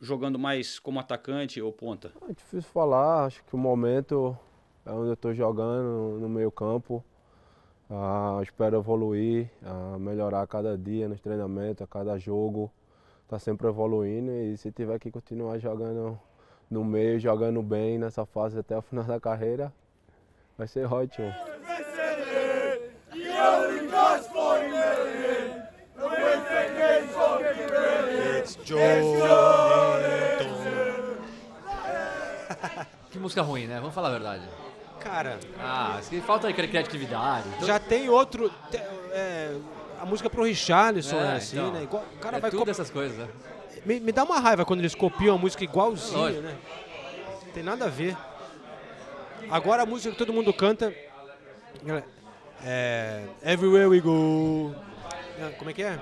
jogando mais como atacante ou ponta? É difícil falar, acho que o momento é onde eu estou jogando, no meio campo. Ah, espero evoluir, ah, melhorar a cada dia nos treinamentos, a cada jogo. Tá sempre evoluindo e se tiver que continuar jogando no meio, jogando bem nessa fase até o final da carreira, vai ser ótimo. Que música ruim, né? Vamos falar a verdade. Cara, Ah, falta cri- criatividade. Então, já tem outro. te- é, a música pro Richarlison é, É, assim, então. né? Igual- o cara é vai tudo essas coisas, né? me, me dá uma raiva quando eles copiam a música igualzinha, Lógico. né? Tem nada a ver. Agora a música que todo mundo canta. É, Everywhere we go. É, Como é que é?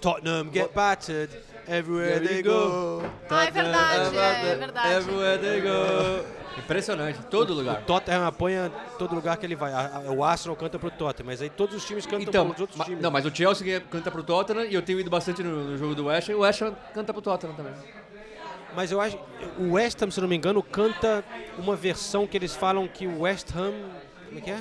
Tottenham get battered everywhere they go. Ah, é verdade, é, é verdade. Everywhere they go. Impressionante, todo lugar. O Tottenham apanha todo lugar que ele vai. A- a- O Arsenal canta pro Tottenham, mas aí todos os times cantam Então, pros outros ma- times. não, mas o Chelsea canta pro Tottenham e eu tenho ido bastante no, no jogo do West Ham e o West Ham canta pro Tottenham também. Mas eu acho. O West Ham, se não me engano, canta uma versão que eles falam que o West Ham. Como é que é?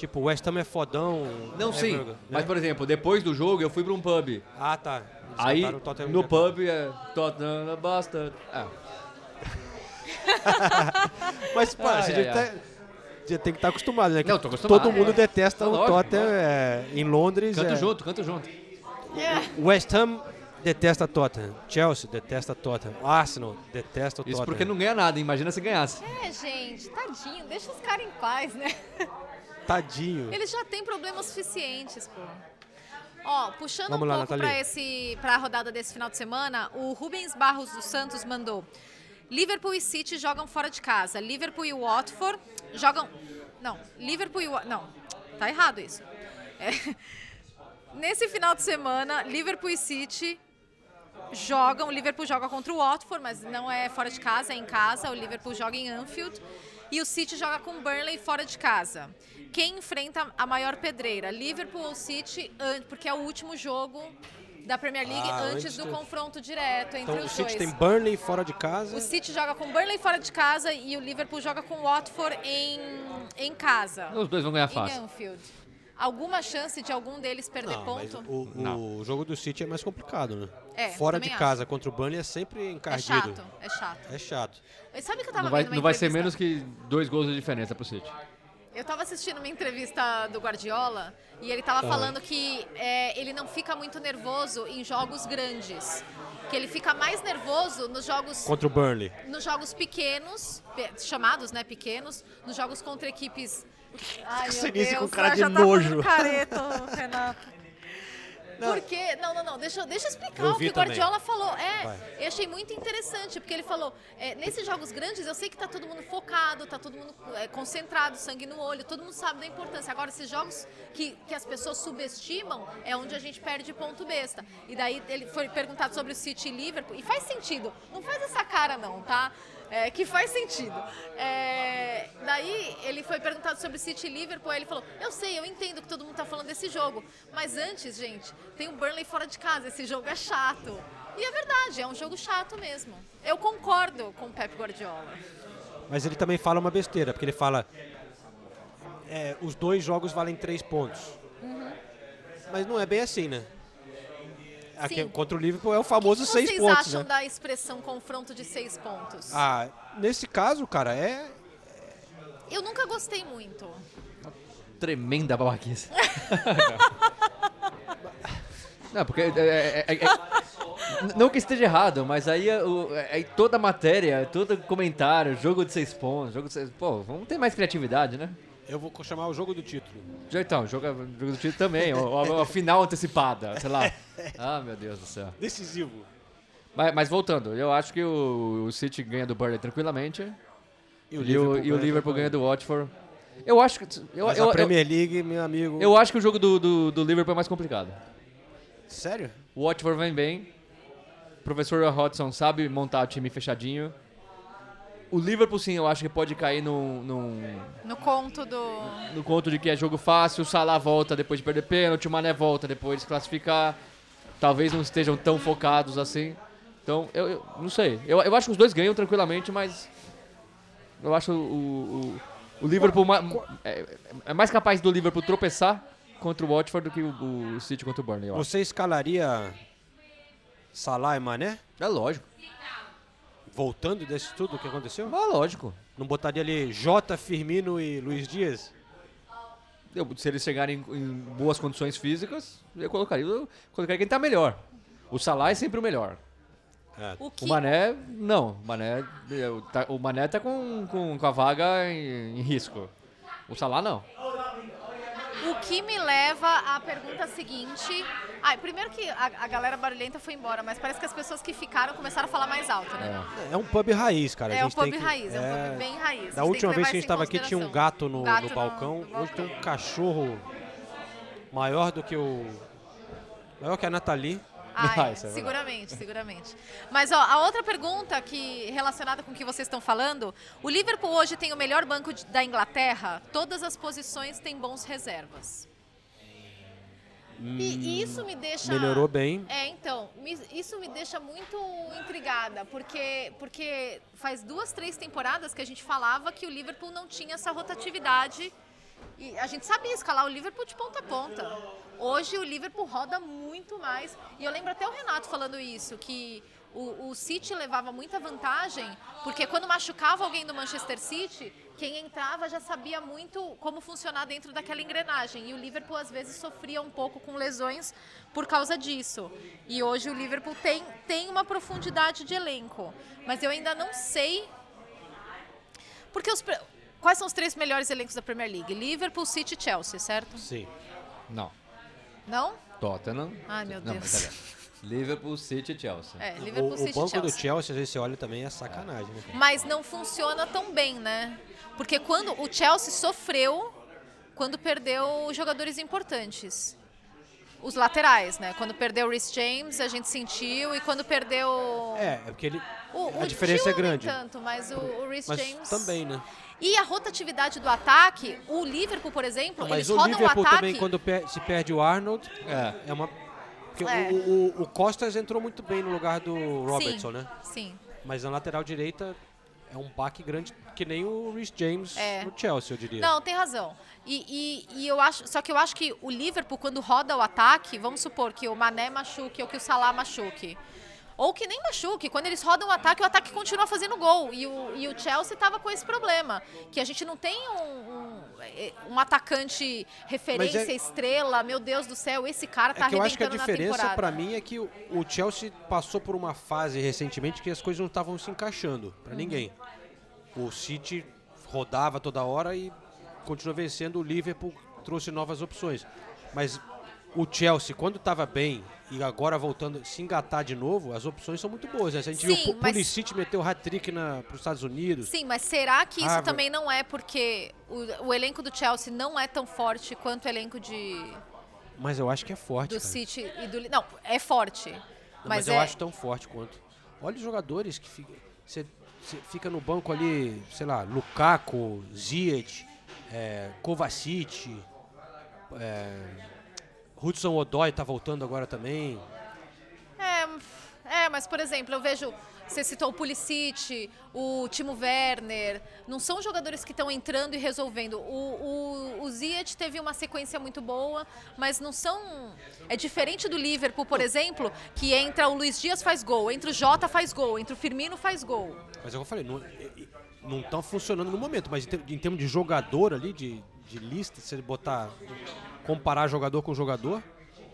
Tipo, o West Ham é fodão. Não, é sim. verga, né? Mas, por exemplo, depois do jogo eu fui pra um pub. Ah, tá. Eles Aí, Tottenham no pub é Tottenham basta. Ah, Mas, pá, Ai, você ai, já, tá- já tem que estar acostumado, né? Não, tô acostumado. Todo mundo detesta É o lógico, Tottenham é, em Londres. canto é, junto, canto junto. West Ham detesta Tottenham. Chelsea detesta Tottenham. Arsenal detesta o Isso Tottenham. porque não ganha nada, imagina se ganhasse. É, gente, tadinho, deixa os caras em paz, né? Tadinho. Eles já têm problemas suficientes, pô. Ó, puxando Vamos um lá, pouco para esse para a rodada desse final de semana, o Rubens Barros dos Santos mandou: Liverpool e City jogam fora de casa. Liverpool e Watford jogam Não, Liverpool e não, tá errado isso. É. Nesse final de semana, Liverpool e City jogam. O Liverpool joga contra o Watford, mas não é fora de casa, é em casa. O Liverpool joga em Anfield. E o City joga com o Burnley fora de casa. Quem enfrenta a maior pedreira? Liverpool ou City? Porque é o último jogo da Premier League Ah, antes, antes do confronto direto entre Então o os City dois. tem Burnley fora de casa. O City joga com o Burnley fora de casa e o Liverpool joga com o Watford em, em casa. Os dois vão ganhar Em fácil. Anfield. Alguma chance de algum deles perder Não, mas ponto? o, o jogo do City é mais complicado, né? É, Fora de acho. casa contra o Burnley é sempre É encardido. chato, é chato. É chato. Sabe que eu tava Não vai, vendo uma não vai ser menos que dois gols de diferença pro City. Eu tava assistindo uma entrevista do Guardiola e ele tava Ah. falando que é, ele não fica muito nervoso em jogos grandes. Que ele fica mais nervoso nos jogos Contra o Burnley. nos jogos pequenos, pe- chamados, né, pequenos, nos jogos contra equipes. Ai, meu Você disse Deus, com cara de já nojo. Tá fazendo careta, Porque, não, não, não, deixa, eu- deixa eu explicar Eu o que o Guardiola também. falou. É, Vai. eu achei muito interessante, porque ele falou, é, nesses jogos grandes eu sei que tá todo mundo focado, tá todo mundo é, concentrado, sangue no olho, todo mundo sabe da importância. Agora, esses jogos que, que as pessoas subestimam é onde a gente perde ponto besta. E daí ele foi perguntado sobre o City e Liverpool, e faz sentido, não faz essa cara não, tá? É, que faz sentido. É, daí ele foi perguntado sobre City e Liverpool, aí ele falou: Eu sei, eu entendo que todo mundo tá falando desse jogo, mas antes, gente, tem o Burnley fora de casa, esse jogo é chato. E é verdade, é um jogo chato mesmo. Eu concordo com o Pep Guardiola. Mas ele também fala uma besteira, porque ele fala. é, os dois jogos valem três pontos. Mas não é bem assim, né? Aqui, contra o Liverpool é o famoso o que seis vocês pontos, acham né? da expressão confronto de seis pontos? Ah, nesse caso, cara, é. Eu nunca gostei muito. Tremenda babaquice. não, porque. é- é- é- é- não que esteja errado, mas aí, é o- aí toda a matéria, todo comentário, jogo de seis pontos, jogo de seis. Pô, vamos ter mais criatividade, né? Eu vou chamar o jogo do título. Já Então, jogo, jogo do título também, a, a final antecipada, sei lá. Ah, meu Deus do céu. Decisivo. Mas, mas voltando, eu acho que o, o City ganha do Burnley tranquilamente. E E o, e o Liverpool ganha do Watford. Eu acho que. Eu, Mas eu, a eu, Premier League, meu amigo. eu acho que o jogo do, do, do Liverpool é mais complicado. Sério? O Watford vem bem. O professor Hodgson sabe montar o time fechadinho. O Liverpool, sim, eu acho que pode cair num, num, No conto do. no conto de que é jogo fácil. O Salah volta depois de perder pênalti. O Mané volta depois de classificar. Talvez não estejam tão focados assim. Então, eu, eu não sei. Eu, eu acho que os dois ganham tranquilamente, mas. Eu acho o, o, o Liverpool. ma- é, é mais capaz do Liverpool tropeçar contra o Watford do que o, o City contra o Burnley. Você escalaria Salah e Mané? É lógico. Voltando desse tudo que aconteceu? É lógico. Não botaria ali Jota, Firmino e Luiz Dias? Eu, se eles chegarem em, em boas condições físicas, eu colocaria, eu colocaria quem tá melhor. O Salah é sempre o melhor. O que, O Mané, não. O Mané, eu- tá- o Mané tá com, com, com a vaga em, em risco. O Salah não. O que me leva à pergunta seguinte. Ah, primeiro que a, a galera barulhenta foi embora, mas parece que as pessoas que ficaram começaram a falar mais alto, né? É um pub raiz, cara. É, um pub que- raiz, é um pub bem raiz. Da última vez que a gente estava aqui tinha um gato no, Um gato no balcão. no Hoje tem um cachorro maior do que o Maior que a Nathalie. Ah, Ah, isso verdade. seguramente, seguramente. Mas ó, a outra pergunta que relacionada com o que vocês estão falando, o Liverpool hoje tem o melhor banco de- da Inglaterra. Todas as posições têm bons reservas. E, e isso me deixa Melhorou bem. É, então, me- isso me deixa muito intrigada, porque, porque faz duas, três temporadas que a gente falava que o Liverpool não tinha essa rotatividade. E a gente sabia escalar o Liverpool de ponta a ponta. Hoje o Liverpool roda muito mais. E eu lembro até o Renato falando isso, que o, o City levava muita vantagem, porque quando machucava alguém do Manchester City, quem entrava já sabia muito como funcionar dentro daquela engrenagem. E o Liverpool às vezes sofria um pouco com lesões por causa disso. E hoje o Liverpool tem, tem uma profundidade de elenco. Mas eu ainda não sei. Porque os. Quais são os três melhores elencos da Premier League? Liverpool, City e Chelsea, certo? Sim. Não. Não? Tottenham. Ai, meu Não, Deus. Liverpool, City e Chelsea. É, O, Liverpool, o City e banco Chelsea. do Chelsea, às vezes você olha também, é sacanagem. Né? Mas não funciona tão bem, né? Porque quando o Chelsea sofreu quando perdeu jogadores importantes. Os laterais, né? Quando perdeu o Rhys James, a gente sentiu. E quando perdeu. É, é porque ele, O, a o diferença Tio é grande. Tanto, mas o, o Rhys Mas James. também, né? E a rotatividade do ataque, o Liverpool, por exemplo, Mas eles o rodam o Liverpool ataque. também, quando per- se perde o Arnold, É. é uma. Porque É. O, o, o Costas entrou muito bem no lugar do Robertson, sim, né? Sim. Mas na lateral direita é um baque grande, que nem o Rhys James É. no Chelsea, eu diria. Não, tem razão. E, e, e eu acho, só que eu acho que o Liverpool, quando roda o ataque, vamos supor que o Mané machuque ou que o Salah machuque. Ou que nem machuque. Quando eles rodam o ataque, o ataque continua fazendo gol. E o, e o Chelsea estava com esse problema. Que a gente não tem um, um, um atacante referência, Mas é- estrela. Meu Deus do céu, esse cara tá É que eu acho que a arrebentando na diferença temporada. pra mim é que o, o Chelsea passou por uma fase recentemente que as coisas não estavam se encaixando Uhum. pra ninguém. O City rodava toda hora e continuou vencendo. O Liverpool trouxe novas opções. Mas o Chelsea, quando estava bem e agora voltando se engatar de novo, as opções são muito boas. Né? A gente Sim, viu o mas- Pulisic meter o hat-trick para os Estados Unidos. Sim, mas será que isso Harvard. também não é porque o, o elenco do Chelsea não é tão forte quanto o elenco de, Mas eu acho que é forte. do cara. City e do... Não, é forte. Não, mas mas eu é... acho tão forte quanto. Olha os jogadores que fica, você, você fica no banco ali, sei lá, Lukaku, Ziyech, é, Kovacic, é, Hudson Odoi tá voltando agora também. É, é, mas por exemplo, eu vejo. Você citou o Pulisic, o Timo Werner. Não são jogadores que estão entrando e resolvendo. O, o, o Ziyech teve uma sequência muito boa, mas não são. É diferente do Liverpool, por exemplo, que entra o Luiz Dias faz gol, entra o Jota faz gol, entra o Firmino faz gol. Mas é eu falei, não, não estão funcionando no momento, mas em, ter- em termos de jogador ali, de, de lista, se ele botar. Comparar jogador com jogador,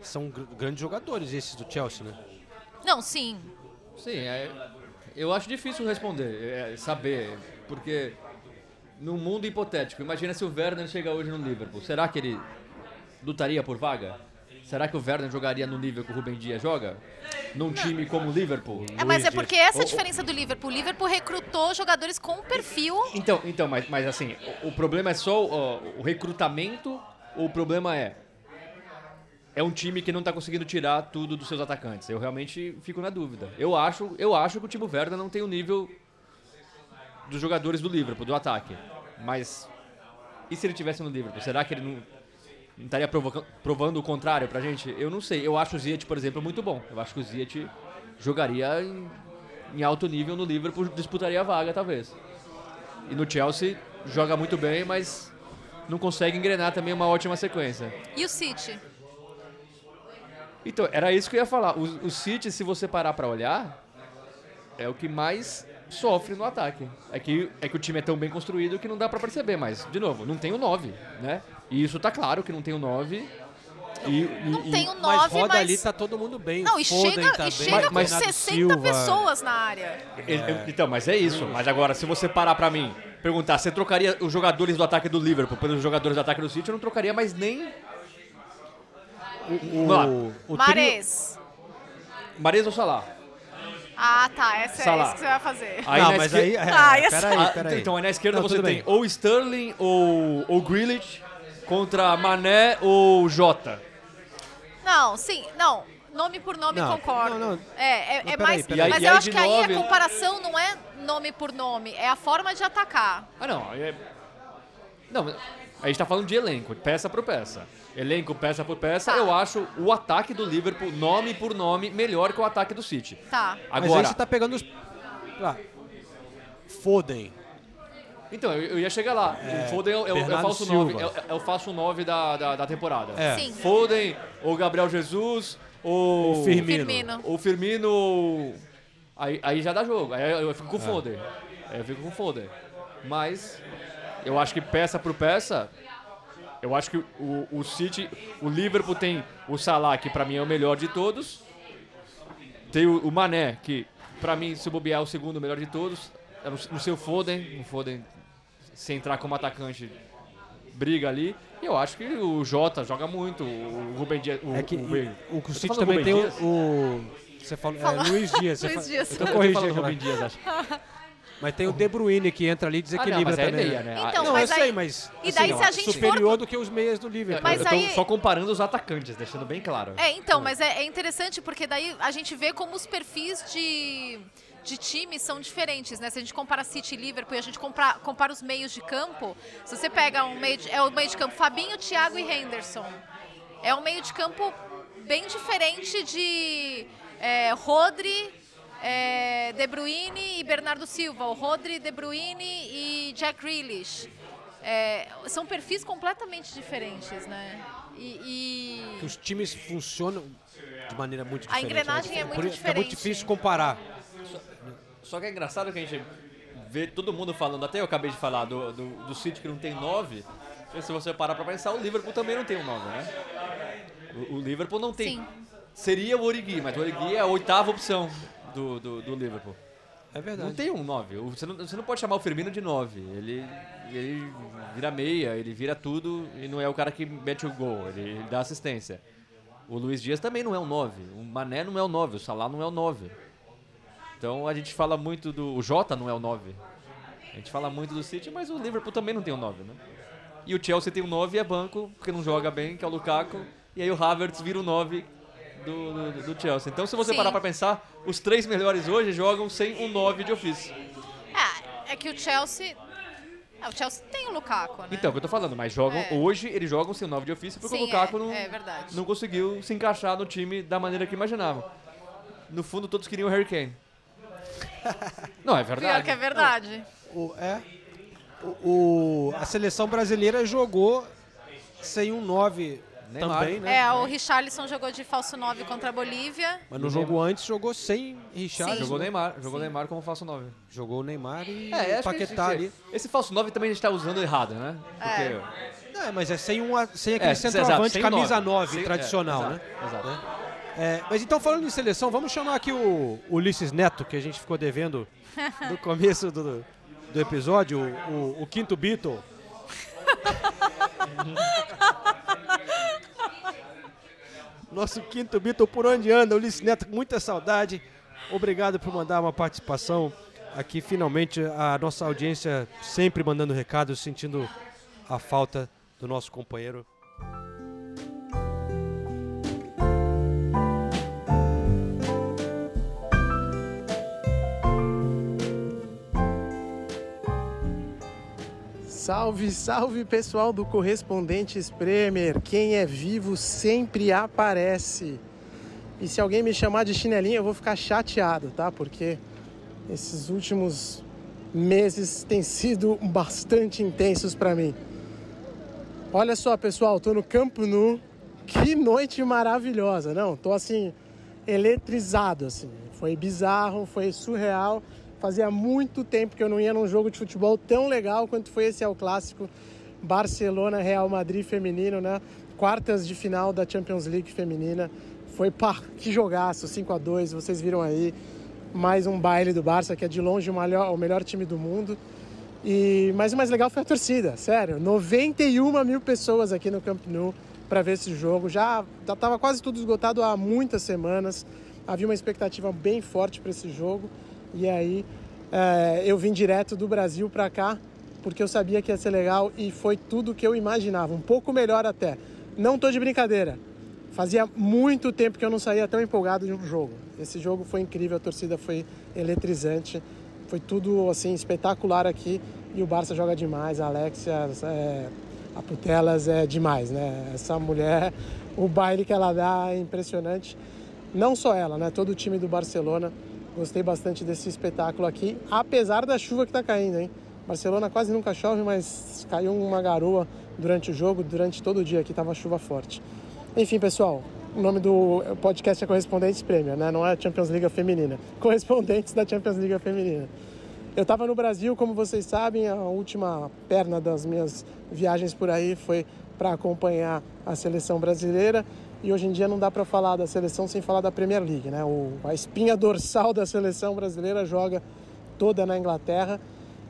são gr- grandes jogadores esses do Chelsea, né? Não, sim. Sim, é, eu acho difícil responder, é, saber, porque num mundo hipotético, imagina se o Werner chega hoje no Liverpool, será que ele lutaria por vaga? Será que o Werner jogaria no nível que o Rubem Dias joga? Num time como o Liverpool? É, mas é porque essa é a diferença do Liverpool. O Liverpool recrutou jogadores com perfil. Então, então mas, mas assim, o, o problema é só o, o recrutamento o problema é é um time que não tá conseguindo tirar tudo dos seus atacantes. Eu realmente fico na dúvida. Eu acho, eu acho que o Timo Werner não tem o nível dos jogadores do Liverpool, do ataque. Mas e se ele tivesse no Liverpool? Será que ele não, não estaria provando o contrário pra gente? Eu não sei. Eu acho o Ziyech, por exemplo, muito bom. Eu acho que o Ziyech jogaria em, em alto nível no Liverpool, disputaria a vaga, talvez. E no Chelsea joga muito bem, mas não consegue engrenar também uma ótima sequência. E o City? Então, era isso que eu ia falar. O, o City, se você parar pra olhar, é o que mais sofre no ataque. É que, é que o time é tão bem construído que não dá pra perceber, mas, de novo, não tem o 9, né? E isso tá claro que não tem o 9. E, Não e- tem o Mas 9, roda mas. ali, tá todo mundo bem. Não, e chega, tá e bem, chega com Bernardo 60 Silva. pessoas na área. Ele- Então, mas é isso. Mas agora, se você parar pra mim, perguntar, você trocaria os jogadores do ataque do Liverpool pelos jogadores do ataque do City, eu não trocaria mais nem O, o, o Mares. Mares ou Salah. Ah, tá. Essa é Salah. isso que você vai fazer. Aí não, mas esquer- aí. É, Ah, peraí, Ah, peraí. Então, aí na esquerda Não, você tem bem. ou Sterling ou, ou Grealish contra Mané ou Jota. Não, sim, não. Nome por nome Não, concordo. não, não. É, é, Não, é peraí, mais. peraí. Mas E eu aí acho que aí nove- a comparação não é nome por nome, é a forma de atacar. Ah, não. É... Não, mas a gente tá falando de elenco, peça por peça. Elenco, peça por peça, Tá. eu acho o ataque do Liverpool, nome por nome, melhor que o ataque do City. Tá. Mas aí Agora, você tá pegando os. Ah, Foden. então, eu, eu ia chegar lá. o Foden é, o- é o- é falso Silva. 9, é, é o falso 9 da, da, da temporada. É. Sim. Foden, ou Gabriel Jesus, ou O Firmino. Firmino. ou Firmino. Aí, aí já dá jogo. Aí eu fico com o Foden. Aí eu fico com o Foden. Mas eu acho que peça por peça, eu acho que o, o City, o Liverpool tem o Salah, que pra mim é o melhor de todos. Tem o, o Mané, que pra mim, se bobear, é o segundo melhor de todos. É no, no seu Foden, o Foden, se entrar como atacante, briga ali. E eu acho que o Jota joga muito, o Rubem Dias... O, É que o, Rubem- o, o City também tem o, Dias? o- Você falou. Falou. É, Luiz Dias. Luiz Dias. Eu tô corrigindo. aqui, Rubem Dias, acho. Mas tem o De Bruyne que entra ali e Ah, não, desequilibra mas aí é também. meia, né? Então, não, mas eu sei, aí- mas. e daí assim, se a gente for- superior do que os meias do Liverpool. Mas eu tô aí- só comparando os atacantes, deixando bem claro. É, então, mas é, é interessante porque daí a gente vê como os perfis de, de times são diferentes, né? Se a gente compara City e Liverpool e a gente compara, compara os meios de campo, se você pega um meio de, é o meio de campo Fabinho, Thiago e Henderson. É um meio de campo bem diferente de é, Rodri, é, De Bruyne e Bernardo Silva, o Rodri, De Bruyne e Jack Grealish. É, são perfis completamente diferentes, né? E, e- os times funcionam de maneira muito A diferente. engrenagem né? é muito Por isso É diferente. muito difícil comparar. Só que é engraçado que a gente vê todo mundo falando, até eu acabei de falar do, do, do City que não tem 9. E se você parar pra pensar, o Liverpool também não tem um 9, né? O, o Liverpool não tem. Sim. Seria o Origi, mas o Origi é a oitava opção do, do, do Liverpool. É verdade. Não tem um 9. O- Você não, você não pode chamar o Firmino de 9. Ele, ele vira meia, ele vira tudo e não é o cara que mete o gol, ele, ele dá assistência. O Luiz Dias também não é um 9. O Mané não é o 9, o Salah não é o 9. Então a gente fala muito do. O Jota não é o 9. A gente fala muito do City, mas o Liverpool também não tem o 9, né? E o Chelsea tem um 9 e é banco, porque não joga bem, que é o Lukaku. E aí o Havertz vira o 9 do, do, do Chelsea. Então se você Sim. parar pra pensar, os três melhores hoje jogam sem um 9 de ofício. É, é que o Chelsea. é, o Chelsea tem o Lukaku, né? Então, é o que eu tô falando, mas jogam É. hoje, eles jogam sem o 9 de ofício porque Sim, o Lukaku é, não, é não conseguiu se encaixar no time da maneira que imaginavam. No fundo, todos queriam o Harry Kane. Não, é verdade. Pior que é verdade. O, é, o, o- a seleção brasileira jogou sem um 9 Neymar. também, né? É, o Richarlison jogou de falso 9 contra a Bolívia. Mas no jogo antes jogou sem Richard. Sim. Jogou Neymar, jogou Neymar como falso 9. Jogou o Neymar e É, Paquetá esse, ali. esse falso 9 também a gente tá usando errado, né? Porque Não, é, mas é sem, um, sem aquele É, centroavante exato, sem camisa nove. 9 Sem- tradicional, é, né? exato, exato. É, mas então, falando em seleção, vamos chamar aqui o Ulisses Neto, que a gente ficou devendo no começo do, do episódio, o, o- o quinto Beatle. Nosso quinto Beatle, por onde anda? Ulisses Neto, muita saudade. Obrigado por mandar uma participação aqui. Finalmente, a nossa audiência sempre mandando recados, sentindo a falta do nosso companheiro. Salve, salve pessoal do Correspondentes Premier. Quem é vivo sempre aparece. E se alguém me chamar de chinelinho, eu vou ficar chateado, tá? Porque esses últimos meses têm sido bastante intensos para mim. Olha só, pessoal, tô no Campo Nu. Que noite maravilhosa, não? Tô assim eletrizado assim. Foi bizarro, foi surreal. Fazia muito tempo que eu não ia num jogo de futebol tão legal quanto foi esse El Clássico Barcelona Real Madrid feminino, né? Quartas de final da Champions League feminina. Foi pá, que jogaço, 5 a 2, vocês viram aí. Mais um baile do Barça, que é de longe o melhor, o melhor time do mundo. E, mas o mais legal foi a torcida, sério. 91 mil pessoas aqui no Camp Nou para ver esse jogo. Já estava quase tudo esgotado há muitas semanas. Havia uma expectativa bem forte para esse jogo. E aí é, eu vim direto do Brasil para cá porque eu sabia que ia ser legal e foi tudo que eu imaginava, um pouco melhor até. Não tô de brincadeira. Fazia muito tempo que eu não saía tão empolgado de um jogo. Esse jogo foi incrível, a torcida foi eletrizante, foi tudo assim espetacular aqui e o Barça joga demais. A Alexia, é, a Putelas é demais, né? Essa mulher, o baile que ela dá é impressionante. Não só ela, né? Todo o time do Barcelona. Gostei bastante desse espetáculo aqui, apesar da chuva que está caindo, hein? Barcelona quase nunca chove, mas caiu uma garoa durante o jogo, durante todo o dia aqui estava chuva forte. Enfim, pessoal, o nome do podcast é Correspondentes Premier, né? Não é Champions League Feminina. Correspondentes da Champions League Feminina. Eu estava no Brasil, como vocês sabem, a última perna das minhas viagens por aí foi para acompanhar a seleção brasileira. E hoje em dia não dá para falar da seleção sem falar da Premier League, né? O, a espinha dorsal da seleção brasileira joga toda na Inglaterra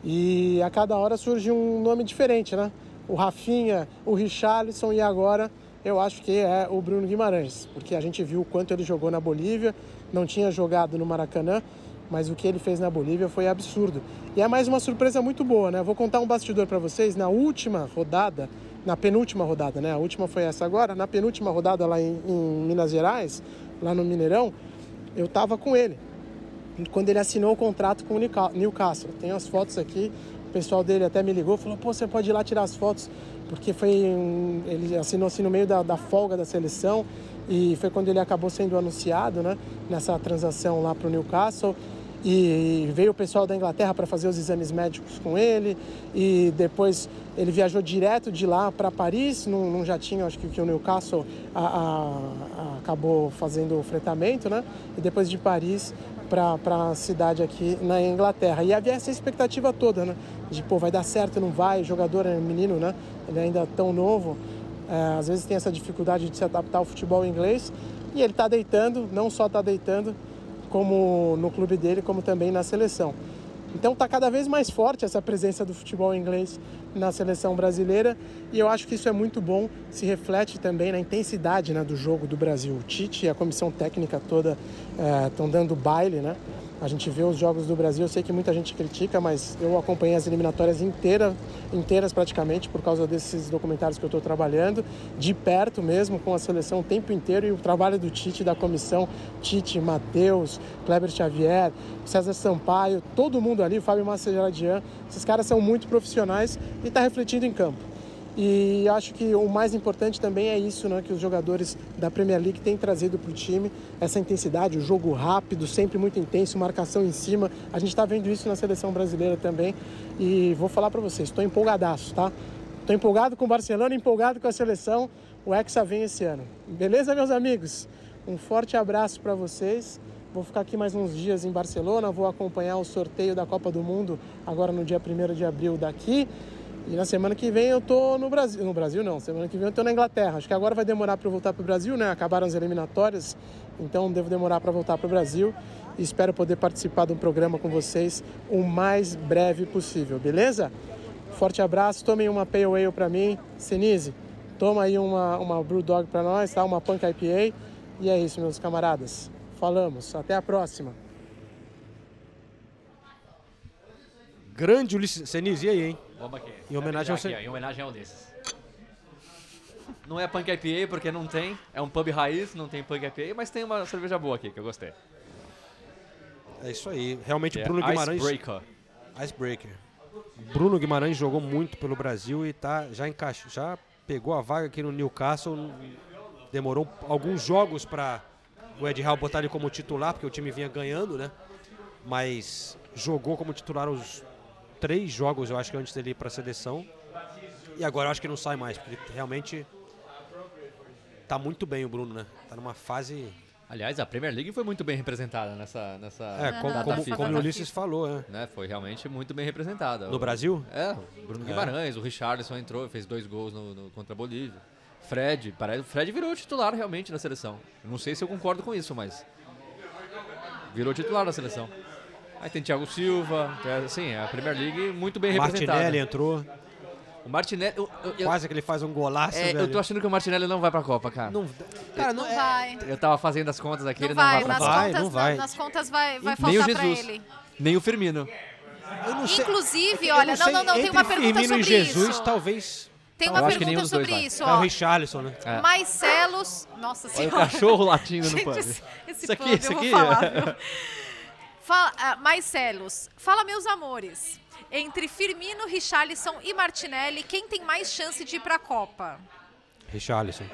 e a cada hora surge um nome diferente, né? O Rafinha, o Richarlison e agora eu acho que é o Bruno Guimarães, porque a gente viu o quanto ele jogou na Bolívia, não tinha jogado no Maracanã, mas o que ele fez na Bolívia foi absurdo. E é mais uma surpresa muito boa, né? Vou contar um bastidor para vocês. Na última rodada, na penúltima rodada, né? A última foi essa agora. Na penúltima rodada lá em, em Minas Gerais, lá no Mineirão, eu tava com ele. Quando ele assinou o contrato com o Newcastle. Tem as fotos aqui. O pessoal dele até me ligou, falou: "Pô, você pode ir lá tirar as fotos?" porque foi ele assinou assim no meio da, da folga da seleção e foi quando ele acabou sendo anunciado, né, nessa transação lá para o Newcastle. E veio o pessoal da Inglaterra para fazer os exames médicos com ele e depois ele viajou direto de lá para Paris, num, num jatinho, acho que, que o Newcastle a, a, a, acabou fazendo o fretamento, né? E depois de Paris para a cidade aqui na Inglaterra. E havia essa expectativa toda, né? De, pô, vai dar certo, não vai? O jogador é menino, né? Ele é ainda tão novo. É, às vezes tem essa dificuldade de se adaptar ao futebol inglês. E ele está deitando, não só está deitando, como no clube dele, como também na seleção. Então está cada vez mais forte essa presença do futebol inglês na seleção brasileira e eu acho que isso é muito bom, se reflete também na intensidade né, do jogo do Brasil. O Tite e a comissão técnica toda estão é, dando baile, né? A gente vê os jogos do Brasil, eu sei que muita gente critica, mas eu acompanhei as eliminatórias inteiras, inteiras praticamente, por causa desses documentários que eu estou trabalhando, de perto mesmo, com a seleção o tempo inteiro, e o trabalho do Tite, da comissão, Tite, Matheus, Kleber Xavier, César Sampaio, todo mundo ali, Fábio Maceradian, esses caras são muito profissionais e está refletindo em campo. E acho que o mais importante também é isso, né, que os jogadores da Premier League têm trazido para o time, essa intensidade, o jogo rápido, sempre muito intenso, marcação em cima. A gente está vendo isso na seleção brasileira também. E vou falar para vocês, estou empolgadaço, tá? Estou empolgado com o Barcelona, empolgado com a seleção. O Hexa vem esse ano. Beleza, meus amigos? Um forte abraço para vocês. Vou ficar aqui mais uns dias em Barcelona, vou acompanhar o sorteio da Copa do Mundo agora no dia 1 de abril daqui. E na semana que vem eu tô no Brasil. No Brasil não, semana que vem eu tô na Inglaterra. Acho que agora vai demorar para eu voltar para o Brasil, né? Acabaram as eliminatórias, então devo demorar para voltar para o Brasil. E espero poder participar de um programa com vocês o mais breve possível, beleza? Forte abraço, tomem uma Pale Ale para mim. Senise, toma aí uma, uma Brewdog para nós, tá? Uma Punk IPA. E é isso, meus camaradas. Falamos, até a próxima. Grande Ulisses Senise, e aí, hein? Vamos aqui. Em homenagem ao aqui, ó, Em homenagem ao desses. Não é Punk IPA porque não tem. É um pub raiz, não tem Punk IPA, mas tem uma cerveja boa aqui que eu gostei. É isso aí. Realmente é Bruno Guimarães. Icebreaker. Icebreaker. Bruno Guimarães jogou muito pelo Brasil e tá, já encaixou, já pegou a vaga aqui no Newcastle. Demorou alguns jogos para o Ed Hall botar ele como titular, porque o time vinha ganhando, né? Mas jogou como titular os três jogos, eu acho que antes dele ir para a seleção. E agora eu acho que não sai mais, porque realmente tá muito bem o Bruno, né? Tá numa fase. Aliás, a Premier League foi muito bem representada nessa, nessa É, como, data como, FIFA, como o né? Ulisses falou, né? Né, Foi realmente muito bem representada. No O- Brasil? É, o Bruno É. Guimarães, o Richarlison entrou, fez dois gols no, no- contra a Bolívia. Fred, parece, o Fred virou titular realmente na seleção. Eu não sei se eu concordo com isso, mas virou titular na seleção. Aí tem Thiago Silva, é, assim, a Premier League muito bem representada. Martinelli entrou. O Martinelli, eu, eu- Quase que ele faz um golaço, é, velho. eu tô achando que o Martinelli não vai pra Copa, cara. Não, cara, Não não, é- vai. Eu tava fazendo as contas aqui, Não ele não vai, vai pra Copa. Contas, não vai. nas contas vai, vai Nem o faltar pra Jesus, ele. nem o Firmino. eu não sei. Inclusive, Eu olha, não, sei, não, não, tem uma pergunta Firmino sobre e Jesus, isso. talvez Tem uma pergunta sobre vai. isso, É o ó. Richarlison, né? É. Marcelos. Nossa Olha o senhora. cachorro latindo no pub. esse, esse Isso aqui, pub, isso eu aqui. Fala, ah, Marcelos, fala meus amores. Entre Firmino, Richarlison e Martinelli, quem tem mais chance de ir pra Copa? Richarlison.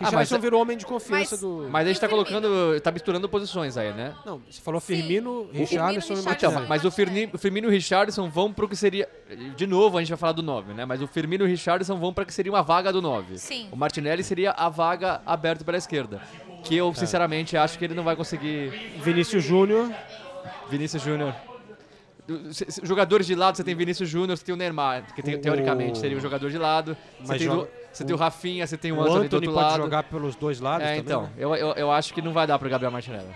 mas Richarlison é- virou homem de confiança Mas- do... Mas a gente tá o Firmino? colocando, tá misturando posições aí, né? Não, você falou Sim. Firmino, Richarlison e. Então, Martinelli. mas o. Firmino, o Firmino e o Richardson vão pro que seria. De novo, a gente vai falar do 9, né? Mas o Firmino e o Richardson vão pra que seria uma vaga do 9. Sim. O Martinelli seria a vaga aberta pela esquerda. Que eu, sinceramente, acho que ele não vai conseguir. Vinícius Júnior. Vinícius Júnior. Jogadores de lado, você tem Vinícius Júnior, você tem o Neymar, que te- O- teoricamente seria um jogador de lado. Você Mas tem, joga- do- você tem o Rafinha, você tem o, O Anthony, Anthony do outro pode lado. jogar pelos dois lados É, também. então, né? eu, eu, eu acho que não vai dar pro Gabriel Martinelli.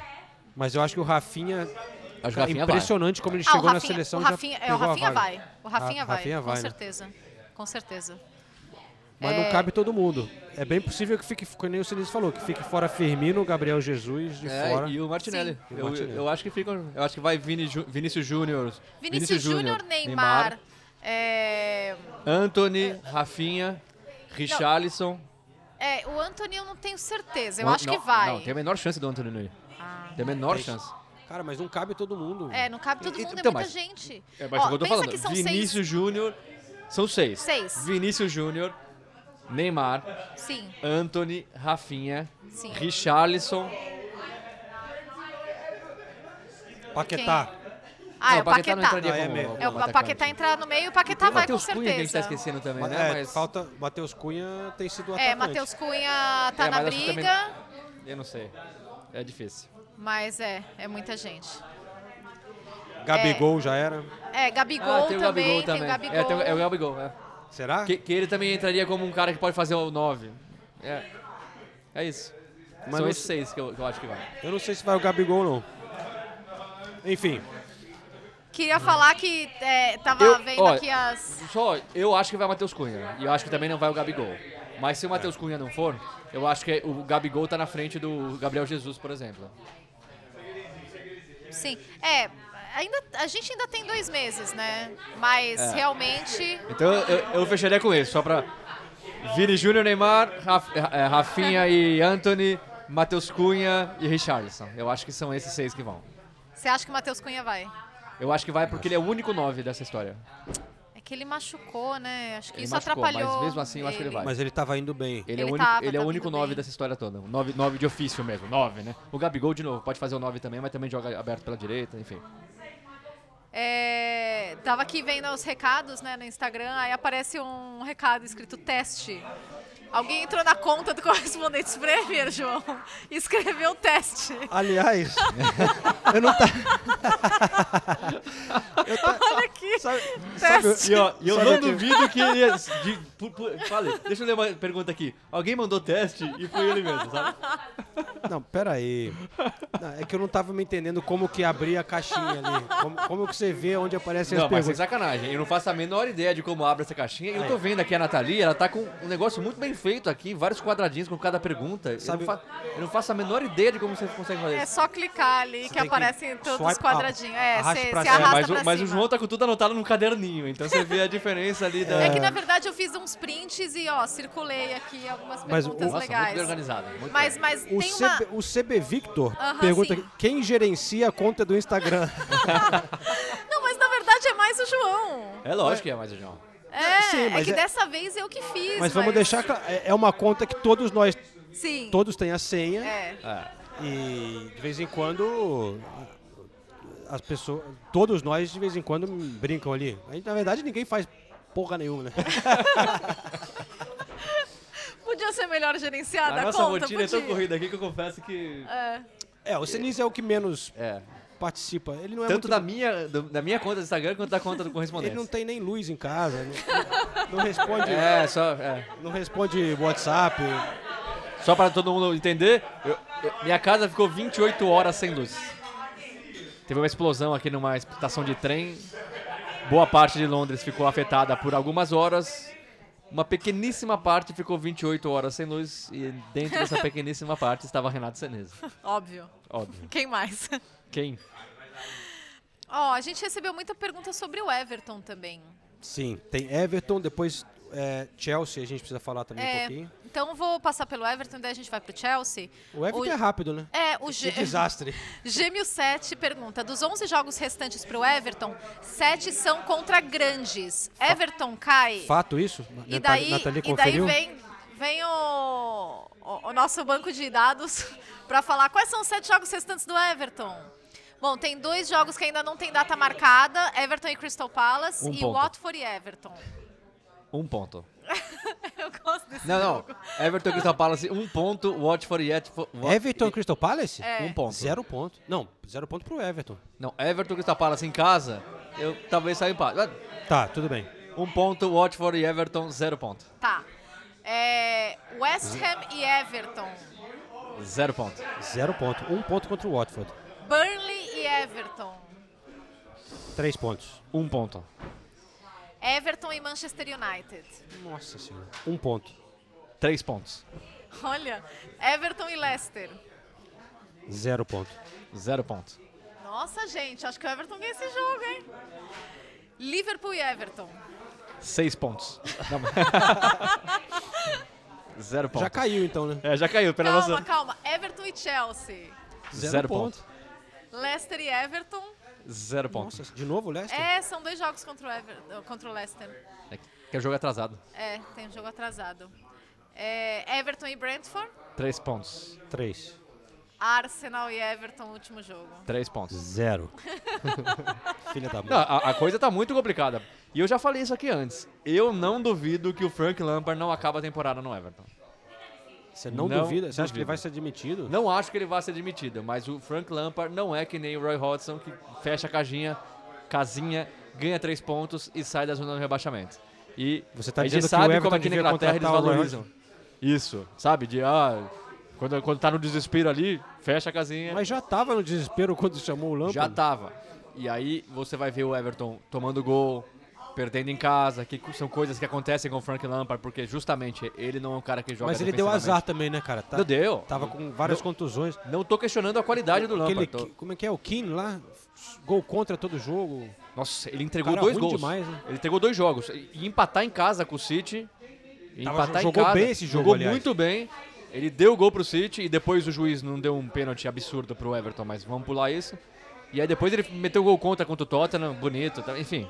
Mas eu acho que o Rafinha... Acho que o é Rafinha vai. impressionante como ele Ah, o chegou na Rafinha, seleção o já Rafinha, é, o Rafinha vai. O Rafinha Ra- vai, Rafinha com vai, né? certeza. Com certeza. Mas É. não cabe todo mundo. É bem possível que fique, como nem o Sinistro falou, que fique fora Firmino, Gabriel Jesus de É, fora. e o Martinelli. E o Eu, Martinelli. eu acho que fica. Eu acho que vai Vini, Ju- Vinícius Júnior. Vinícius Júnior, Neymar, é, Anthony, Rafinha, Richarlison. é, o Anthony eu não tenho certeza. Eu acho não, que vai. Não, tem a menor chance do Anthony não ir. Ah. Tem a menor Tem. chance. Cara, mas não cabe todo mundo. É, não cabe todo E- mundo, então, é muita mas- gente. É, mas Ó, é o que eu tô pensa falando. que são Vinícius seis. Júnior. São seis. Seis. Vinícius Júnior, Neymar, Sim, Anthony, Rafinha, sim. Richarlison. Paquetá. Ah, Não, é o Paquetá. não entraria Ah, é como- como É, o. Paquetá entrar no meio, o Paquetá vai com Matheus Cunha que a gente tá certeza. esquecendo também, né? é, Mas falta. Matheus Cunha tem sido É, atacante. Matheus Cunha tá É, na que também- briga, eu não sei. É difícil. mas é, é muita gente. Gabigol já era. É, Gabigol ah, tem o também, Gabigol tem também. o Gabigol. É, tem o, é o Gabigol, é. Será? Que, que ele também entraria como um cara que pode fazer o 9. É. É isso. Mas São não esses seis que eu, que eu acho que vai. Eu não sei se vai o Gabigol, não. Enfim, Queria falar que é, tava Eu- vendo ó, aqui as... Só, eu acho que vai o Matheus Cunha. E eu acho que também não vai o Gabigol. Mas se o Matheus Cunha não for, eu acho que o Gabigol tá na frente do Gabriel Jesus, por exemplo. Sim, é, ainda, a gente ainda tem dois meses, né? Mas É. realmente... Então eu, eu fecharia com isso, só pra. Vini Júnior, Neymar, Raf, eh, Rafinha e Anthony, Matheus Cunha e Richarlison. Eu acho que são esses seis que vão. Você acha que o Matheus Cunha vai? Eu acho que vai porque ele é o único nove dessa história. Que ele machucou, né? Acho que Ele isso machucou, atrapalhou. mas mesmo assim eu acho que ele vai. mas ele tava indo bem. Ele, é o único, tava, ele é o único vindo nove bem. dessa história toda. Um Nove, nove de ofício mesmo, nove, né? O Gabigol, de novo, pode fazer o nove também, mas também joga aberto pela direita, enfim. É, tava aqui vendo os recados né, no Instagram, aí aparece um recado escrito teste. Alguém entrou na conta do Correspondentes Premier, João, e escreveu teste. Aliás, eu não tá. Olha aqui. Sabe, Teste. E, ó, e eu Sabe não que- duvido que ele ia. De, pu- pu- fale, deixa eu ler uma pergunta aqui. Alguém mandou teste e foi ele mesmo, sabe? Não, peraí. Não, é que eu não tava me entendendo como que abrir a caixinha ali. Como, como que você vê onde aparecem Não, as mas sem perguntas. sacanagem. Eu não faço a menor ideia de como abre essa caixinha. E eu tô vendo aqui a Nathalie, ela tá com um negócio muito bem feito aqui, vários quadradinhos com cada pergunta. Sabe- Eu, não fa- eu não faço a menor ideia de como você consegue fazer É só clicar ali que tem que aparecem todos os quadradinhos. up. É, Arraste você pra você cima. É, arrasta mas, o, pra mas o. João tá com tudo anotado num caderninho, então você vê a diferença ali da. É que na verdade eu fiz uns prints e ó, circulei aqui algumas Mas perguntas o- Nossa, legais. muito bem organizado. muito Mas, mas O, uma. CB, o CB Victor Aham, pergunta sim. quem gerencia a conta do Instagram. Não, mas na verdade é mais o João. É lógico que é mais o João. É, Sim, é mas que é- dessa vez eu que fiz. Mas vamos deixar claro, é é uma conta que todos nós, Sim. todos têm a senha É. É. e de vez em quando as pessoas, todos nós de vez em quando brincam ali. Aí, na verdade ninguém faz porra nenhuma, né? Podia ser melhor gerenciada A a, nossa conta, rotina é tão podia. corrida aqui que eu confesso que. É. É, o Sinise é o que menos É. participa. Ele não é Tanto muito da minha, do- da minha conta do Instagram quanto da conta do correspondente. Ele não tem nem luz em casa, não, não responde, É, só. É. não responde WhatsApp. Só para todo mundo entender, eu- eu- minha casa ficou 28 horas sem luz. Teve uma explosão aqui numa estação de trem. Boa parte de Londres ficou afetada por algumas horas. Uma pequeníssima parte ficou 28 horas sem luz. E dentro dessa pequeníssima parte estava Renato Seneza. Óbvio. Óbvio. Quem mais? Quem? Ó, a gente recebeu muita pergunta sobre o Everton também. Sim, tem Everton, depois é, Chelsea, a gente precisa falar também um É, pouquinho. então vou passar pelo Everton, daí a gente vai pro Chelsea. O Everton o- é rápido, né? É, o Que G... desastre. Gêmeo 7 pergunta: dos 11 jogos restantes pro Everton, 7 são contra grandes. Everton cai. Fato isso? E daí, Nathalie e daí vem, vem o, o, o nosso banco de dados para falar quais são os sete jogos restantes do Everton. Bom, tem dois jogos que ainda não tem data marcada: Everton e Crystal Palace Um e ponto. Watford e Everton. Um ponto. Eu gosto desse Não, não. jogo. Everton e Crystal Palace, um ponto. Watford e Watford. Everton e Crystal Palace? É. Um ponto. Zero ponto. Não, zero ponto pro Everton. Não, Everton e Crystal Palace em casa, eu talvez saia empate. Tá, tudo bem. Um ponto, Watford e Everton, zero ponto. Tá. É, West Ham e Everton. Zero ponto. Zero ponto. Um ponto contra o Watford. Burnley e Everton. Três pontos. Um ponto. Everton e Manchester United. Nossa senhora. Um ponto. Três pontos. Olha, Everton e Leicester. Zero ponto. Zero ponto. Nossa, gente, acho que o Everton ganha esse jogo, hein? Liverpool e Everton. Seis pontos. Zero ponto. Já caiu então, né? É, já caiu. Pela calma, nossa... calma. Everton e Chelsea. Zero, ponto. Leicester e Everton. Zero ponto. Nossa, de novo o Leicester? É, são dois jogos contra o, Ever... contra o Leicester. É que é jogo atrasado. É, tem um jogo atrasado. É, Everton e Brentford. Três pontos. Três. Arsenal e Everton, último jogo. Três pontos. Zero. Filha da mãe. Não, a, a coisa tá muito complicada. E eu já falei isso aqui antes. Eu não duvido que o Frank Lampard não acaba a temporada no Everton. Você não, Não duvida? Você acha que ele vai ser admitido? Não acho que ele vá ser demitido, mas o Frank Lampard não é que nem o Roy Hodgson, que fecha a casinha, casinha, ganha três pontos e sai da zona do rebaixamento. E Você tá a gente sabe como aqui na devia Inglaterra eles valorizam. Isso, sabe? De, ah, quando, quando tá no desespero ali, fecha a casinha. Mas já tava no desespero quando chamou o Lampard. Já tava. E aí você vai ver o Everton tomando gol, perdendo em casa, que são coisas que acontecem com o Frank Lampard, porque justamente ele não é um cara que joga Mas ele deu azar também, né, cara? Tá- Não deu. Tava com várias Não- contusões. Não tô questionando a qualidade do Aquele, Lampard. tô- como é que é? O Keane lá? Gol contra todo jogo. Nossa, ele entregou dois gols. demais, né? Ele entregou dois jogos. E empatar em casa com o City. Tava- empatar jogou em casa. bem esse jogo, Jogou aliás. muito bem. Ele deu o gol pro City e depois o juiz não deu um pênalti absurdo pro Everton, mas vamos pular isso. E aí depois ele meteu gol contra contra o Tottenham, bonito, tá- enfim.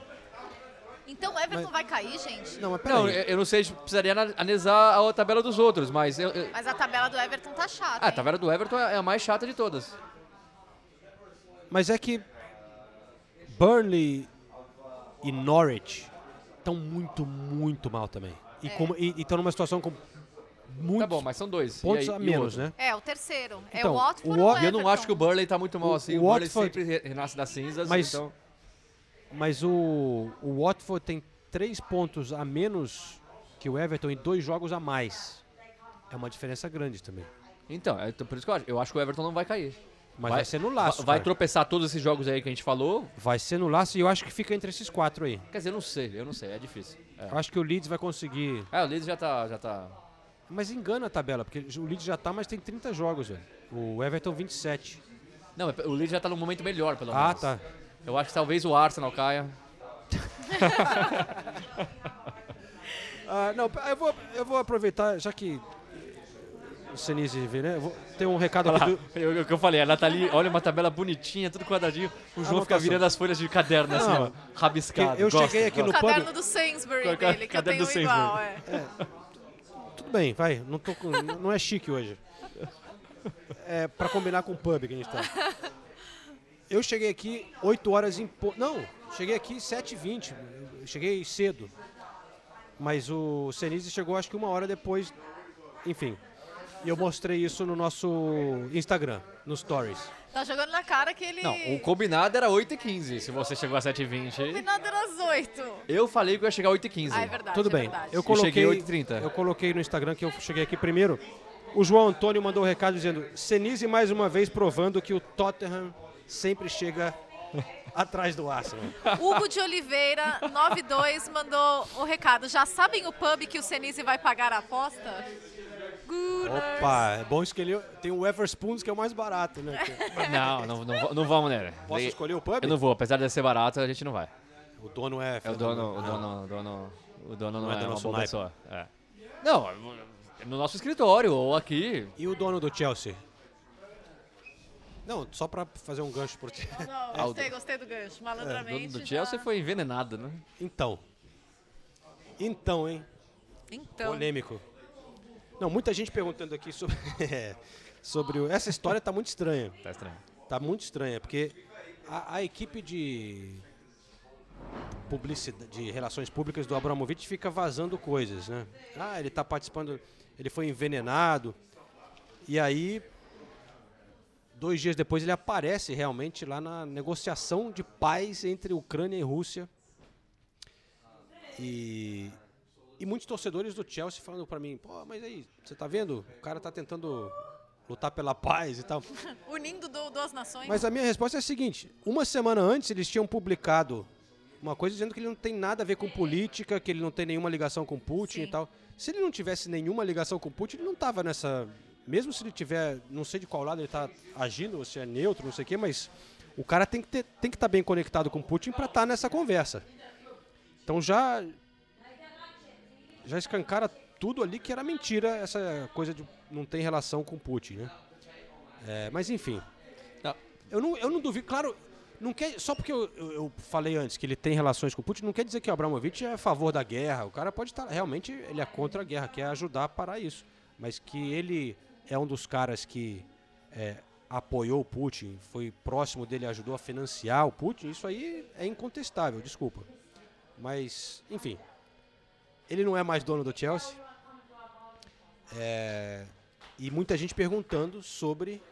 Então o Everton vai cair, gente? Não, mas Não, peraí. eu eu não sei, precisaria ana- analisar a tabela dos outros, mas... eu- eu- Mas a tabela do Everton tá chata. Ah, a hein? tabela do Everton é a mais chata de todas. Mas é que Burnley e Norwich estão muito, muito mal também. E É. estão numa situação com muitos Tá bom, mas são dois. E pontos aí- a o menos, né? É, o terceiro. É Então, o Watford o ou Wa- o E eu não acho que o Burley tá muito mal O- assim. o O, Burley Watford- sempre re- renasce das cinzas, Mas- então... Mas o, o Watford tem três pontos a menos que o Everton e dois jogos a mais. É uma diferença grande também. Então, é por isso que eu acho. Eu acho que o Everton não vai cair. Mas vai, ser no laço. Vai, vai tropeçar todos esses jogos aí que a gente falou. Vai ser no laço e eu acho que fica entre esses quatro aí. Quer dizer, eu não sei, eu não sei, é difícil. É, Eu acho que o Leeds vai conseguir. É, o Leeds já tá, já tá. Mas engana a tabela, porque o Leeds já tá, mas tem 30 jogos, velho. O Everton 27. Não, o Leeds já tá num momento melhor, pelo Ah, menos. tá. Eu acho que talvez o Arsenal caia. Ah, não, eu vou, eu vou aproveitar, já que o Senise vê, né? Eu vou, tem um recado Olha aqui lá, do. eu- o que eu falei, a Nathalie, olha uma tabela bonitinha, tudo quadradinho. O João fica virando as folhas de caderno, assim, Não, ó, rabiscado. eu gosto, cheguei aqui O no pub- caderno do Sainsbury dele, que eu caderno tenho do igual. Sainsbury. É. Tudo bem, vai. Não, tô com- não é chique hoje. É pra combinar com o pub que a gente tá. Eu cheguei aqui 8 horas em. po- Não, cheguei aqui 7h20. Eu Cheguei cedo. Mas o Senise chegou acho que uma hora depois. Enfim. E eu mostrei isso no nosso Instagram, nos stories. Tá jogando na cara que ele. Não, o combinado era 8h15, se você chegou a 7h20. combinado era às 8. Eu falei que eu ia chegar a 8h15. Ah, é verdade. Tudo é bem. verdade. Eu coloquei, cheguei 8h30. eu coloquei no Instagram que eu cheguei aqui primeiro. O João Antônio mandou um recado dizendo: Senise mais uma vez provando que o Tottenham sempre chega atrás do Arsenal. Hugo de Oliveira, 92, mandou o recado. Já sabem o pub que o Senise vai pagar a aposta? Gunners. Opa, é bom escolher. Tem o Everspoons que é o mais barato, né? Não, não, não, não vamos nele. Posso escolher o pub? Eu não vou, apesar de ser barato, a gente não vai. O dono é. É o dono, o dono, o dono. O dono não, Não é é, do uma nosso boa pessoa. É. Não, é no nosso escritório ou aqui. E o dono do Chelsea? Não, só pra fazer um gancho por ti. Não, gostei, gostei do gancho. É, Malandramente. dono do já- Chelsea foi envenenado, né? Então. Então, hein? Então. Polêmico. Não, muita gente perguntando aqui sobre. sobre o- essa história tá muito estranha. Tá estranho. Tá muito estranha, porque a, a equipe de publicidade, de relações públicas do Abramovich fica vazando coisas, né? Ah, ele tá participando, ele foi envenenado. E aí, dois dias depois, ele aparece realmente lá na negociação de paz entre Ucrânia e Rússia. E, e muitos torcedores do Chelsea falando pra mim, pô, mas aí, você tá vendo? O cara tá tentando lutar pela paz e tal. Unindo do- duas nações. Mas a minha resposta é a seguinte: uma semana antes eles tinham publicado uma coisa dizendo que ele não tem nada a ver com política, que ele não tem nenhuma ligação com Putin Sim. e tal. Se ele não tivesse nenhuma ligação com Putin, ele não tava nessa. Mesmo se ele tiver, não sei de qual lado ele tá agindo, ou se é neutro, não sei o quê, mas o cara tem que ter, tem que estar bem conectado com Putin para estar nessa conversa. Então já já escancara tudo ali que era mentira essa coisa de não ter relação com Putin, né? É, mas enfim, eu não, eu não duvido, claro, não quer, só porque eu, eu- eu falei antes que ele tem relações com o Putin, não quer dizer que o Abramovich é a favor da guerra. O cara pode estar, realmente, ele é contra a guerra, quer ajudar a parar isso. Mas que ele é um dos caras que é, apoiou o Putin, foi próximo dele, ajudou a financiar o Putin, isso aí é incontestável, desculpa. Mas, enfim, ele não é mais dono do Chelsea. É, e muita gente perguntando sobre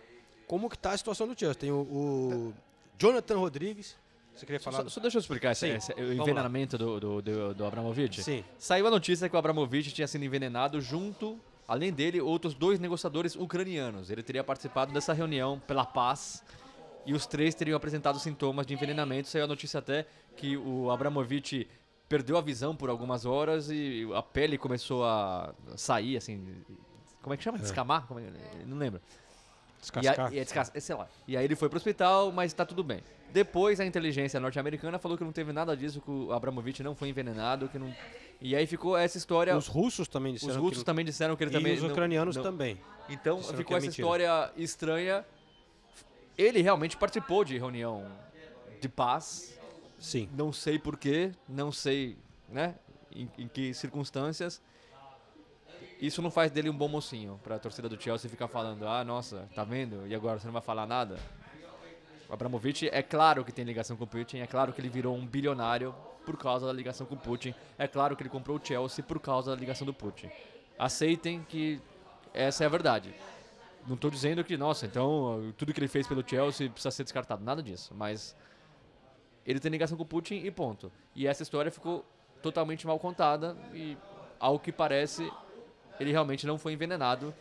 como que tá a situação do Chelsea. Tem o, o Jonathan Rodrigues. Você queria falar? Só, só deixa eu explicar esse, esse- o envenenamento do, do, do, do Abramovich. Sim. Saiu a notícia que o Abramovich tinha sido envenenado junto, além dele, outros dois negociadores ucranianos. Ele teria participado dessa reunião pela paz e os três teriam apresentado sintomas de envenenamento. Saiu a notícia até que o Abramovich perdeu a visão por algumas horas e a pele começou a sair, assim... Como é que chama? Descamar? Como é- Não lembro. Descascar. E, a, e, sei lá. e aí ele foi pro hospital, mas tá tudo bem. Depois a inteligência norte-americana falou que não teve nada disso, que o Abramovich não foi envenenado, que não. E aí ficou essa história. Os russos também disseram Os que russos não- também disseram que ele e também. os não- ucranianos não- também. Então Disseram ficou que é essa mentira. história estranha. Ele realmente participou de reunião de paz. Sim. Não sei porquê, não sei, né? Em, em que circunstâncias. Isso não faz dele um bom mocinho pra torcida do Chelsea ficar falando, ah, nossa, tá vendo? E agora você não vai falar nada? O Abramovich é claro que tem ligação com o Putin, é claro que ele virou um bilionário por causa da ligação com o Putin, é claro que ele comprou o Chelsea por causa da ligação do Putin. Aceitem que essa é a verdade. Não estou dizendo que, nossa, então tudo que ele fez pelo Chelsea precisa ser descartado, nada disso, mas ele tem ligação com o Putin e ponto. E essa história ficou totalmente mal contada e, ao que parece, ele realmente não foi envenenado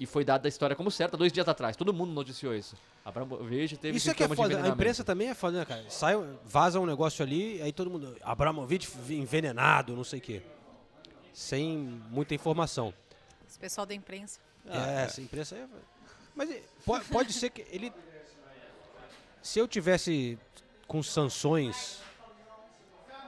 e foi dada a história como certa dois dias atrás. Todo mundo noticiou isso. Abramovich teve Isso é que é foda. A imprensa também é foda, né, cara? Sai, vaza um negócio ali, aí todo mundo. Abramovich envenenado, não sei o quê. Sem muita informação. Esse pessoal da imprensa. é, essa imprensa é. Mas é, pode, pode ser que ele. Se eu tivesse com sanções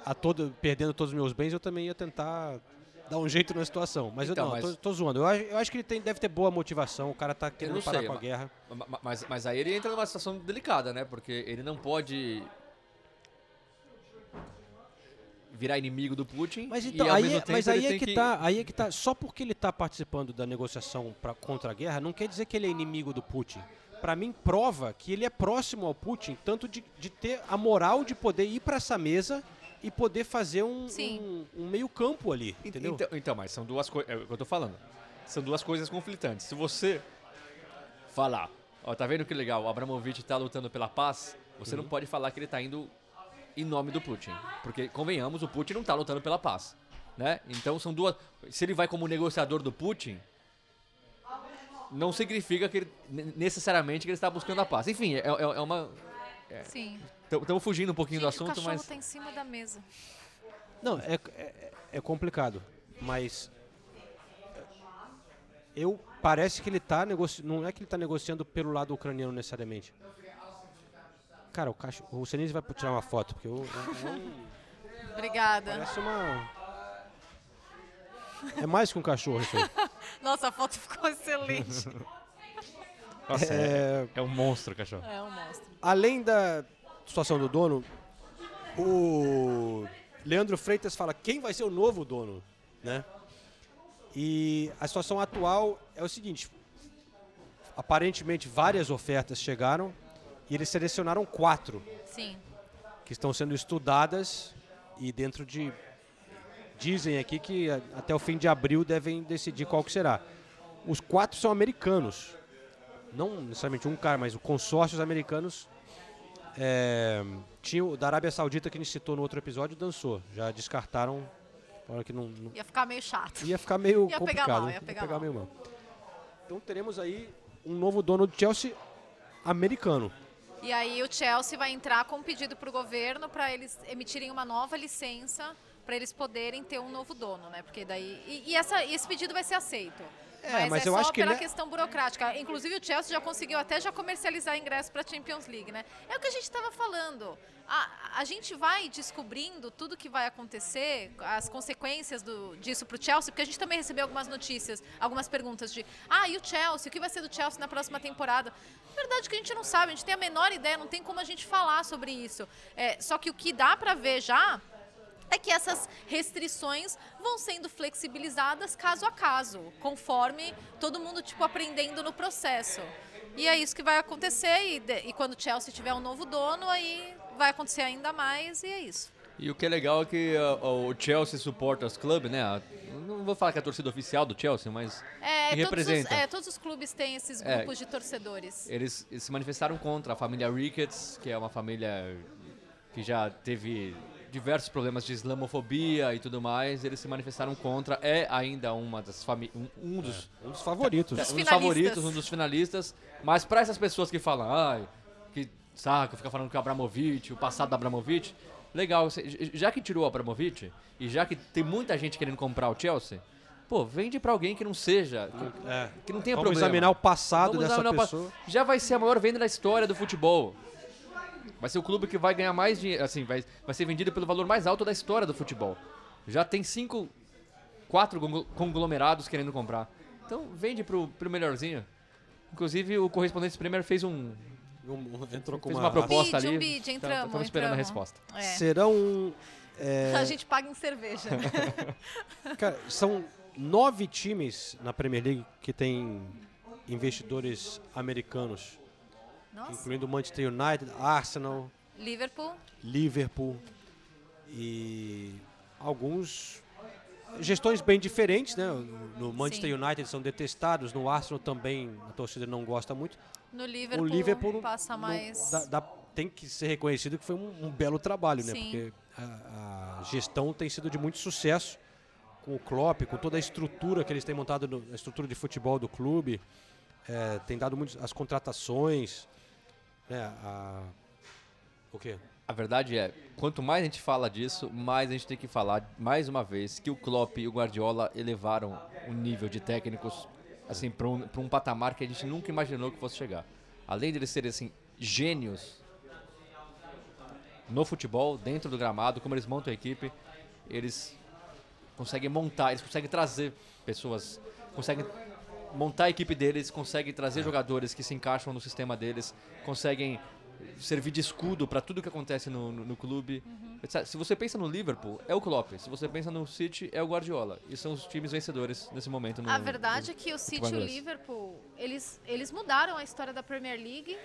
a todo, perdendo todos os meus bens, eu também ia tentar dar um jeito na situação. Mas Então, eu não, mas- Tô, tô zoando. Eu acho, eu acho que ele tem, deve ter boa motivação. O cara tá querendo parar sei, com a ma- guerra. ma- Mas, mas aí ele entra numa situação delicada, né? Porque ele não pode virar inimigo do Putin. Mas então, aí, é- mas aí é tem que, tá, aí é que tá. Só porque ele tá participando da negociação pra, contra a guerra, não quer dizer que ele é inimigo do Putin. Pra mim, prova que ele é próximo ao Putin, tanto de, de ter a moral de poder ir pra essa mesa e poder fazer um, um, um meio campo ali, Ent- entendeu? Então, então, mas são duas coisas. É o que eu tô falando. São duas coisas conflitantes. Se você falar, ó, tá vendo que legal, o Abramovich tá lutando pela paz, você Uhum. não pode falar que ele tá indo em nome do Putin. Porque, convenhamos, o Putin não tá lutando pela paz. Né? Então são duas. Se ele vai como negociador do Putin, não significa que ele, ne- necessariamente que ele está buscando a paz. Enfim, é, é- é uma. Sim. Estamos fugindo um pouquinho do Gente, o assunto, cachorro mas. tá em cima da mesa. Não, é, é, é complicado, mas eu parece que ele tá negociando, não é que ele tá negociando pelo lado ucraniano necessariamente. Cara, o cachorro, o Senise vai tirar uma foto porque o, é, é um- Obrigada. parece uma É mais que um cachorro isso aí. Nossa, a foto ficou excelente. Nossa, é, é um monstro, cachorro. É um monstro. Além da situação do dono, o Leandro Freitas fala quem vai ser o novo dono, né? E a situação atual é o seguinte: aparentemente várias ofertas chegaram e eles selecionaram quatro Sim. que estão sendo estudadas e dentro de dizem aqui que até o fim de abril devem decidir qual que será. Os quatro são americanos, não necessariamente um cara, mas os consórcios americanos. É, tinha o da Arábia Saudita que a gente citou no outro episódio, dançou. Já descartaram, falaram que não, não- Ia ficar meio chato. ia ficar meio Ia pegar complicado. mal, né? ia pegar mal. meio mal. Então teremos aí um novo dono do Chelsea americano. E aí o Chelsea vai entrar com um pedido para o governo para eles emitirem uma nova licença para eles poderem ter um novo dono, né? Porque daí e, e essa, e esse pedido vai ser aceito. É, mas é eu só acho que pela questão burocrática. Inclusive o Chelsea já conseguiu até já comercializar ingresso para a Champions League, né? É o que a gente estava falando. A, a gente vai descobrindo tudo que vai acontecer, as consequências do, disso para o Chelsea, porque a gente também recebeu algumas notícias, algumas perguntas de ah, e o Chelsea? O que vai ser do Chelsea na próxima temporada? Verdade que a gente não sabe, a gente tem a menor ideia, não tem como a gente falar sobre isso. É, só que o que dá para ver já é que essas restrições vão sendo flexibilizadas caso a caso, conforme todo mundo tipo aprendendo no processo. E é isso que vai acontecer e, de- e quando o Chelsea tiver um novo dono, aí vai acontecer ainda mais e é isso. E o que é legal é que uh, o Chelsea Supporters Club, né? a- não vou falar que é a torcida oficial do Chelsea, mas É, que todos, os, representa. é, todos os clubes têm esses É. grupos de torcedores. Eles, eles se manifestaram contra a família Ricketts, que é uma família que já teve diversos problemas de islamofobia e tudo mais. Eles se manifestaram contra. É ainda uma das famílias. Um, um dos. Um dos favoritos. um dos finalistas. favoritos, um dos finalistas. Mas para essas pessoas que falam, ai, que saco, fica falando que o Abramovich, o passado do Abramovich. Legal, já que tirou o Abramovich, e já que tem muita gente querendo comprar o Chelsea, pô, vende para alguém que não seja, que, É. que não tenha Vamos problema. examinar o passado Vamos dessa examinar o pa- pessoa. Já vai ser a maior venda da história do futebol. Vai ser o clube que vai ganhar mais dinheiro, assim, vai, vai ser vendido pelo valor mais alto da história do futebol. Já tem cinco, quatro conglo- conglomerados querendo comprar. Então vende pro, pro melhorzinho. Inclusive o correspondente Premier fez um Um- entrou com fez uma, uma proposta Bid, um ali. bid, Então, entramos, Estamos esperando a entramos. resposta. É. Serão. é, A gente paga em cerveja. Cara, são nove times na Premier League que tem investidores americanos, Nossa. incluindo Manchester United, Arsenal, Liverpool. Liverpool e alguns gestões bem diferentes, né? No Manchester Sim. United são detestados, no Arsenal também a torcida não gosta muito. No Liverpool, o Liverpool passa mais. dá- dá- tem que ser reconhecido que foi um, um belo trabalho, né? Sim. Porque a, a gestão tem sido de muito sucesso com o Klopp, com toda a estrutura que eles têm montado, no- a estrutura de futebol do clube, é, tem dado muito as contratações, né? A, o quê? A verdade é, quanto mais a gente fala disso, mais a gente tem que falar, mais uma vez, que o Klopp e o Guardiola elevaram o nível de técnicos assim, para um, um patamar que a gente nunca imaginou que fosse chegar. Além de eles serem assim, gênios no futebol, dentro do gramado, como eles montam a equipe, eles conseguem montar, eles conseguem trazer pessoas, conseguem montar a equipe deles, conseguem trazer jogadores que se encaixam no sistema deles, conseguem servir de escudo para tudo que acontece no, no, no clube. Sabe, Se você pensa no Liverpool, é o Klopp. Se você pensa no City, é o Guardiola. E são os times vencedores nesse momento. No, A verdade é no que o City e o. Liverpool, eles, eles mudaram a história da Premier League.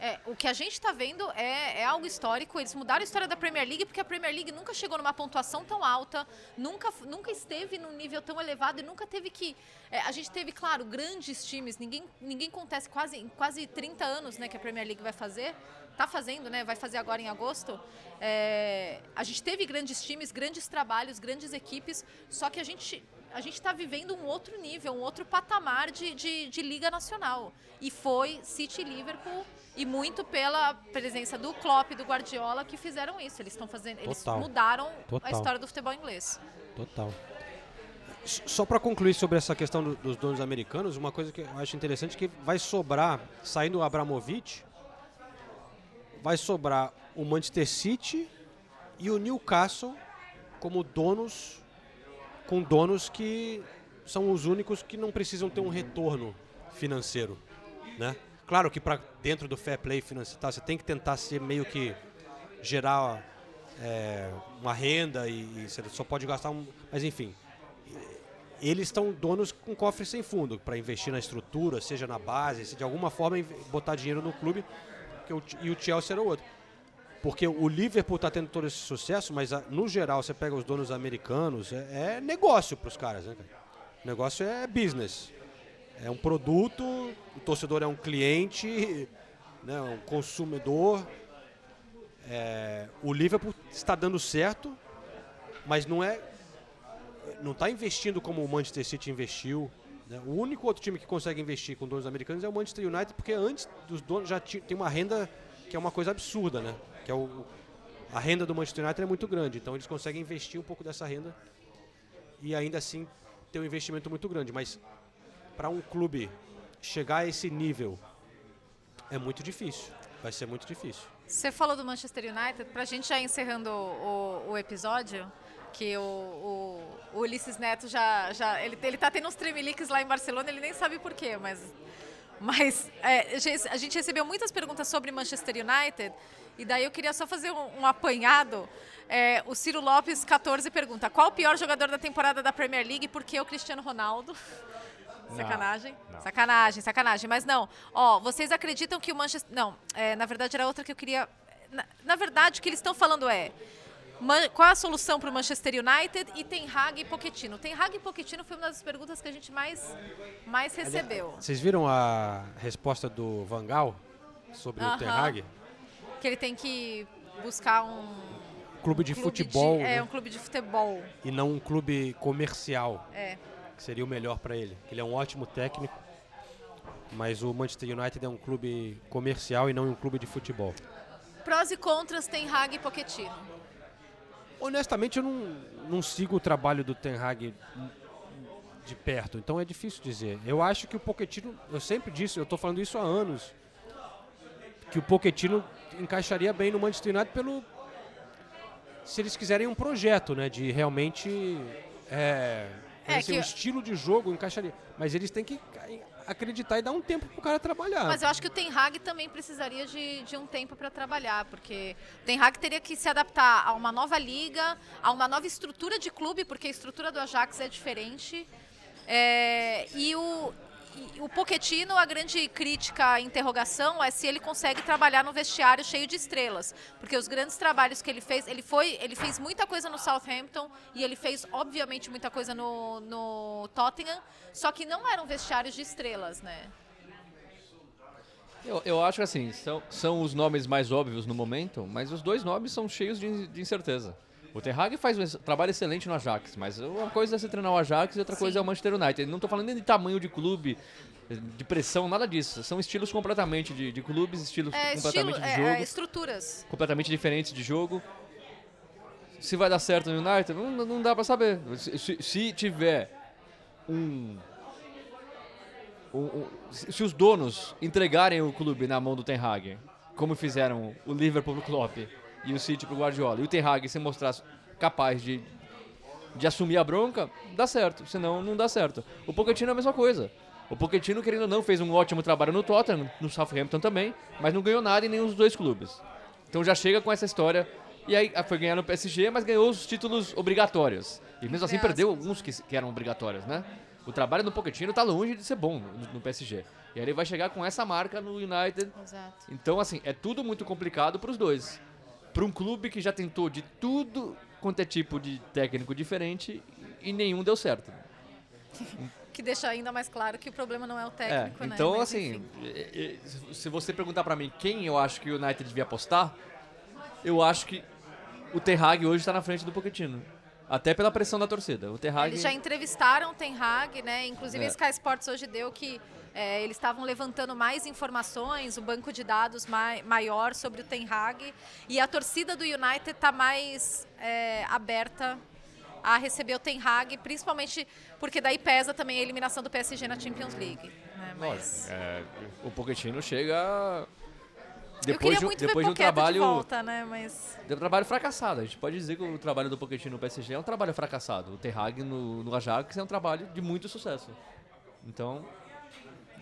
É, o que a gente está vendo é, é algo histórico. Eles mudaram a história da Premier League porque a Premier League nunca chegou numa pontuação tão alta, nunca, nunca esteve num nível tão elevado e nunca teve que. é, a gente teve, claro, grandes times. Ninguém, ninguém acontece quase, quase 30 anos né, que a Premier League vai fazer. Tá fazendo, né? Vai fazer agora em agosto. É, a gente teve grandes times, grandes trabalhos, grandes equipes, só que a gente a gente está vivendo um outro nível, um outro patamar de, de, de Liga Nacional. E foi City e Liverpool, e muito pela presença do Klopp e do Guardiola que fizeram isso. Eles estão fazendo. Eles Total. mudaram Total. a história do futebol inglês. Total. Só para concluir sobre essa questão do- dos donos americanos, uma coisa que eu acho interessante é que vai sobrar, saindo o Abramovich, vai sobrar o Manchester City e o Newcastle como donos com donos que são os únicos que não precisam ter um retorno financeiro, né? Claro que para dentro do fair play financeiro, tá, você tem que tentar ser meio que gerar é, uma renda e, e, você só pode gastar um, mas enfim, eles estão donos com cofre sem fundo para investir na estrutura, seja na base, se de alguma forma botar dinheiro no clube, o, e o Chelsea era o outro. Porque o Liverpool está tendo todo esse sucesso, mas no geral você pega os donos americanos, é, é negócio para os caras, né? O negócio é business. É um produto, o torcedor é um cliente, né, um consumidor. É, o Liverpool está dando certo, mas não é não está investindo como o Manchester City investiu. Né? O único outro time que consegue investir com donos americanos é o Manchester United, porque antes dos donos já tem uma renda que é uma coisa absurda, né? Que é o, a renda do Manchester United é muito grande, então eles conseguem investir um pouco dessa renda e ainda assim ter um investimento muito grande. Mas para um clube chegar a esse nível é muito difícil. Vai ser muito difícil. Você falou do Manchester United, para a gente já encerrando o, o, episódio, que o, o, o, Ulisses Neto já, já ele, ele tá tendo uns tremeliques lá em Barcelona, ele nem sabe por quê, mas, mas é, a gente recebeu muitas perguntas sobre Manchester United e daí eu queria só fazer um, um apanhado. É, o Ciro Lopes, 14, pergunta: qual o pior jogador da temporada da Premier League? Por que o Cristiano Ronaldo? Sacanagem. Não. Sacanagem, sacanagem. Mas não, ó, vocês acreditam que o Manchester. Não, é, na verdade era outra que eu queria. Na, na verdade, o que eles estão falando é. Man, qual a solução para o Manchester United e Ten Hag e Pochettino? Ten Hag e Pochettino foi uma das perguntas que a gente mais, mais recebeu. Vocês viram a resposta do Van Gaal sobre uh -huh. o Ten Hag? Que ele tem que buscar um clube de clube futebol. De, é, né? um clube de futebol. E não um clube comercial. É. Que seria o melhor para ele. Ele é um ótimo técnico, mas o Manchester United é um clube comercial e não um clube de futebol. Prós e contras tem Hag e Pochettino. Honestamente, eu não, não sigo o trabalho do Ten Hag de perto, então é difícil dizer. Eu acho que o Pochettino, eu sempre disse, eu estou falando isso há anos, que o Pochettino encaixaria bem no Manchester United pelo se eles quiserem um projeto, né, de realmente é, é que... um estilo de jogo encaixaria, mas eles têm que acreditar e dar um tempo para o cara trabalhar. Mas eu acho que o Ten Hag também precisaria de, de um tempo para trabalhar, porque o Ten Hag teria que se adaptar a uma nova liga, a uma nova estrutura de clube, porque a estrutura do Ajax é diferente. É, e o, o Poquetino, a grande crítica, a interrogação é se ele consegue trabalhar no vestiário cheio de estrelas, porque os grandes trabalhos que ele fez, ele foi, ele fez muita coisa no Southampton e ele fez obviamente muita coisa no, no Tottenham, só que não eram vestiários de estrelas, né? Eu, eu acho que assim, são, são os nomes mais óbvios no momento, mas os dois nomes são cheios de, de incerteza. O Ten Hag faz um trabalho excelente no Ajax, mas uma coisa é você treinar o Ajax e outra Sim. coisa é o Manchester United. Não estou falando nem de tamanho de clube, de pressão, nada disso. São estilos completamente de, de clubes, estilos é, completamente estilo, de jogo. É, estruturas. Completamente diferentes de jogo. Se vai dar certo no United, não, não dá para saber. Se, se, tiver um, um, um, Se os donos entregarem o clube na mão do Ten Hag, como fizeram o Liverpool no Klopp e o City pro Guardiola, e o Ten Hag se mostrar capaz de, de assumir a bronca, dá certo. Senão, não dá certo. O Pochettino é a mesma coisa. O Pochettino, querendo ou não, fez um ótimo trabalho no Tottenham, no Southampton também, mas não ganhou nada em nenhum dos dois clubes. Então já chega com essa história. E aí ah, foi ganhar no PSG, mas ganhou os títulos obrigatórios. E mesmo assim perdeu alguns que, que eram obrigatórios, né? O trabalho do Pochettino está longe de ser bom no, no, PSG. E aí ele vai chegar com essa marca no United. Exato. Então, assim, é tudo muito complicado para os dois. Para um clube que já tentou de tudo quanto é tipo de técnico diferente e nenhum deu certo. que deixa ainda mais claro que o problema não é o técnico, é, né? Então, Mas, assim, se você perguntar para mim quem eu acho que o United devia apostar, eu acho que o Ten Hag hoje está na frente do Pochettino. Até pela pressão da torcida. O Ten Hag... Eles já entrevistaram o Ten Hag, né? Inclusive é. a Sky Sports hoje deu que é, eles estavam levantando mais informações, o banco de dados mai, maior sobre o Ten Hag. E a torcida do United está mais é, aberta a receber o Ten Hag, principalmente porque daí pesa também a eliminação do PSG na Champions League. Né? Mas... É, o Pochettino chega Depois de, muito depois ver de um trabalho, de volta, né? Mas de um trabalho fracassado. A gente pode dizer que o trabalho do Pochettino no PSG é um trabalho fracassado. O Ten Hag no, no Ajax é um trabalho de muito sucesso. Então,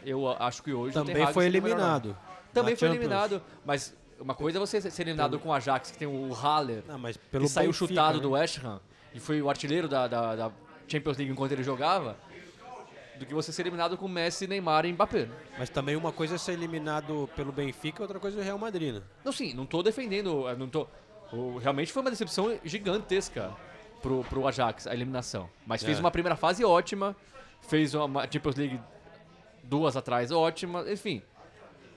eu acho que hoje Também Hag foi eliminado. Também foi Champions. eliminado, mas uma coisa é você ser eliminado com o Ajax, que tem o Haller, Não, mas pelo que saiu Benfica, chutado né? do West Ham e foi o artilheiro da, da, da Champions League enquanto ele jogava, do que você ser eliminado com Messi, Neymar e Mbappé. Mas também uma coisa é ser eliminado pelo Benfica, outra coisa é o Real Madrid, né? Não, sim, não tô defendendo, eu não tô... realmente foi uma decepção gigantesca pro, pro Ajax, a eliminação. Mas fez É. uma primeira fase ótima, fez uma Champions League duas atrás ótima, enfim.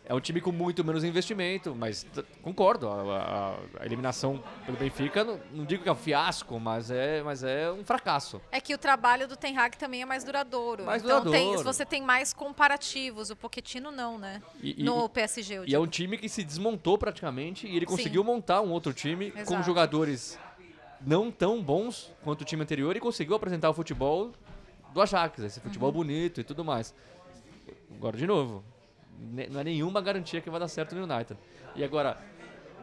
É um time com muito menos investimento, mas concordo, a, a- a eliminação pelo Benfica, não, não digo que é um fiasco, mas é, mas é um fracasso. é que o trabalho do Ten Hag também é mais duradouro. Mais então tem- duradouro. você tem mais comparativos. O Pochettino não, né? E- e- no PSG, E é um time que se desmontou praticamente e ele Sim. conseguiu montar um outro time com Exato. jogadores não tão bons quanto o time anterior e conseguiu apresentar o futebol do Ajax, esse Uhum. futebol bonito e tudo mais. Agora, de novo, não é nenhuma garantia que vai dar certo no United. E agora,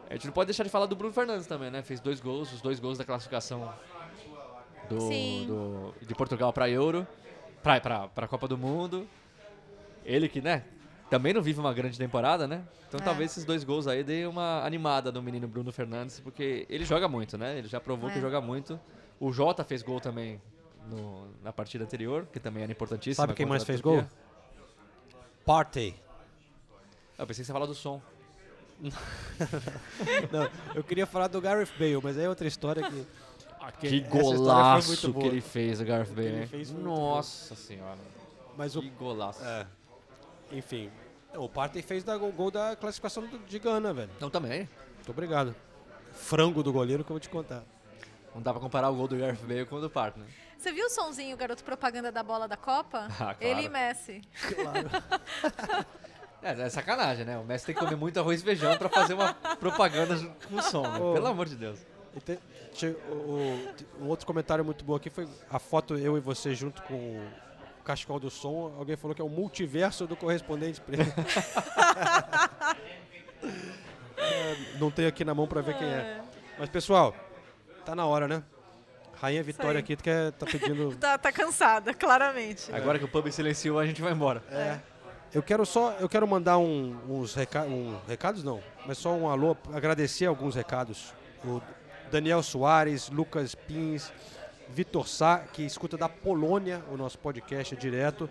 a gente não pode deixar de falar do Bruno Fernandes também, né? Fez dois gols, os dois gols da classificação do, do- de Portugal para Euro, para a Copa do Mundo. Ele que, né, também não vive uma grande temporada, né? Então É. talvez esses dois gols aí deem uma animada no menino Bruno Fernandes, porque ele joga muito, né? Ele já provou que É. joga muito. O Jota fez gol também no- na partida anterior, que também era importantíssima. Sabe quem mais fez Turquia. gol? Partey. Ah, Eu pensei que você ia falar do som. Não, eu queria falar do Gareth Bale, mas aí é outra história que... Que golaço que ele fez, o Gareth Bale. Nossa senhora. Mas o Que golaço. É. Enfim, o Partey fez da, o gol da classificação do- de Gana, velho. Então também. Muito obrigado. Frango do goleiro que eu vou te contar. Não dá pra comparar o gol do Gareth Bale com o do Park, né? Você viu o sonzinho, o garoto propaganda da bola da Copa? Ah, claro. Ele e Messi. É, é sacanagem, né? O Messi tem que comer muito arroz e feijão pra fazer uma propaganda junto com o som, né? Pelo amor de Deus. O, um outro comentário muito bom aqui foi a foto eu e você junto com o Cascal do Som. Alguém falou que é o multiverso do correspondente preto. É, não tenho aqui na mão pra ver quem é. Mas pessoal, tá na hora, né? Rainha Vitória aqui quer, tá pedindo. Tá, tá cansada, claramente. Agora que o pub silenciou, a gente vai embora. É. Eu quero só, eu quero mandar um- uns reca um, recados, não, mas só um alô, agradecer alguns recados. O Daniel Soares, Lucas Pins, Vitor Sá, que escuta da Polônia o nosso podcast direto.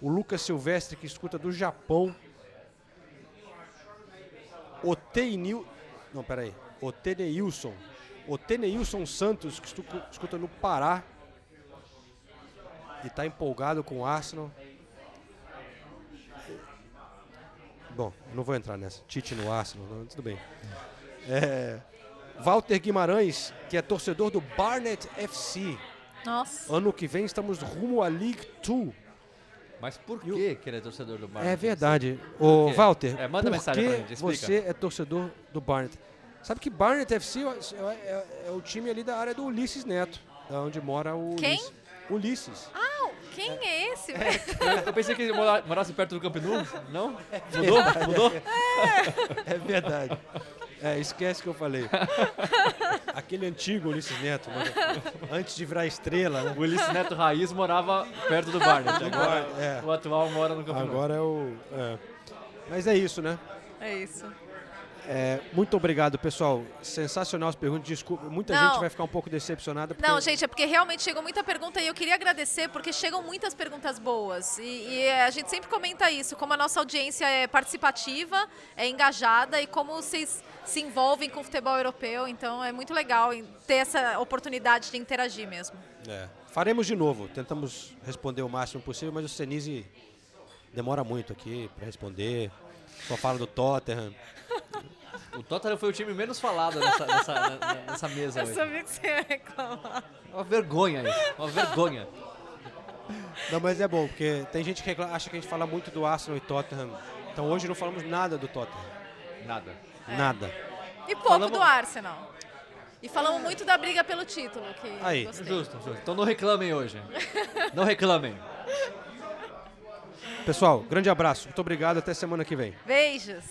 O Lucas Silvestre, que escuta do Japão. O Teinil... Não, peraí. O Teneilson. O Teneilson Santos, que escuta no Pará. E tá empolgado com o Arsenal. Bom, não vou entrar nessa. Tite no Arsenal, não, tudo bem. É, Walter Guimarães, que é torcedor do Barnet FC. Nossa. Ano que vem estamos rumo à League 2. Mas por que que ele é torcedor do Barnet? É verdade. Ô, quê? Walter, É, manda por mensagem que pra gente, explica. você é torcedor do Barnet? Sabe que Barnet FC é, é- é o time ali da área do Ulisses Neto, da onde mora o Quem? Ulisses. Ulisses. Ah, quem é esse? velho? Eu, pensei que ele mora- morasse perto do Camp Nou. Não? Mudou? Mudou? É verdade. É, esquece que eu falei. Aquele antigo Ulisses Neto, mano, antes de virar estrela, né? O Ulisses Neto Raiz morava perto do Barnet. Agora É. o atual mora no Camp Nou. Agora é o. é. Mas é isso, né? É isso. É, muito obrigado, pessoal. Sensacional as perguntas. Desculpa, muita Não. gente vai ficar um pouco decepcionada. Porque Não, gente, é porque realmente chegou muita pergunta e eu queria agradecer porque chegam muitas perguntas boas. E, e a gente sempre comenta isso, como a nossa audiência é participativa, é engajada e como vocês se envolvem com o futebol europeu. Então é muito legal ter essa oportunidade de interagir mesmo. É. Faremos de novo. Tentamos responder o máximo possível, mas o Senise demora muito aqui para responder. Só fala do Tottenham. O Tottenham foi o time menos falado nessa, nessa, na- nessa mesa Eu hoje. sabia que você ia reclamar. Uma vergonha isso. Uma vergonha. Não, mas é bom, porque tem gente que recla- acha que a gente fala muito do Arsenal e Tottenham. Então hoje não falamos nada do Tottenham. Nada. Nada. E pouco Falamos- do Arsenal. E falamos muito da briga pelo título, que Aí. gostei. Justo, justo. Então não reclamem hoje. Não reclamem. Pessoal, grande abraço. Muito obrigado. Até semana que vem. Beijos.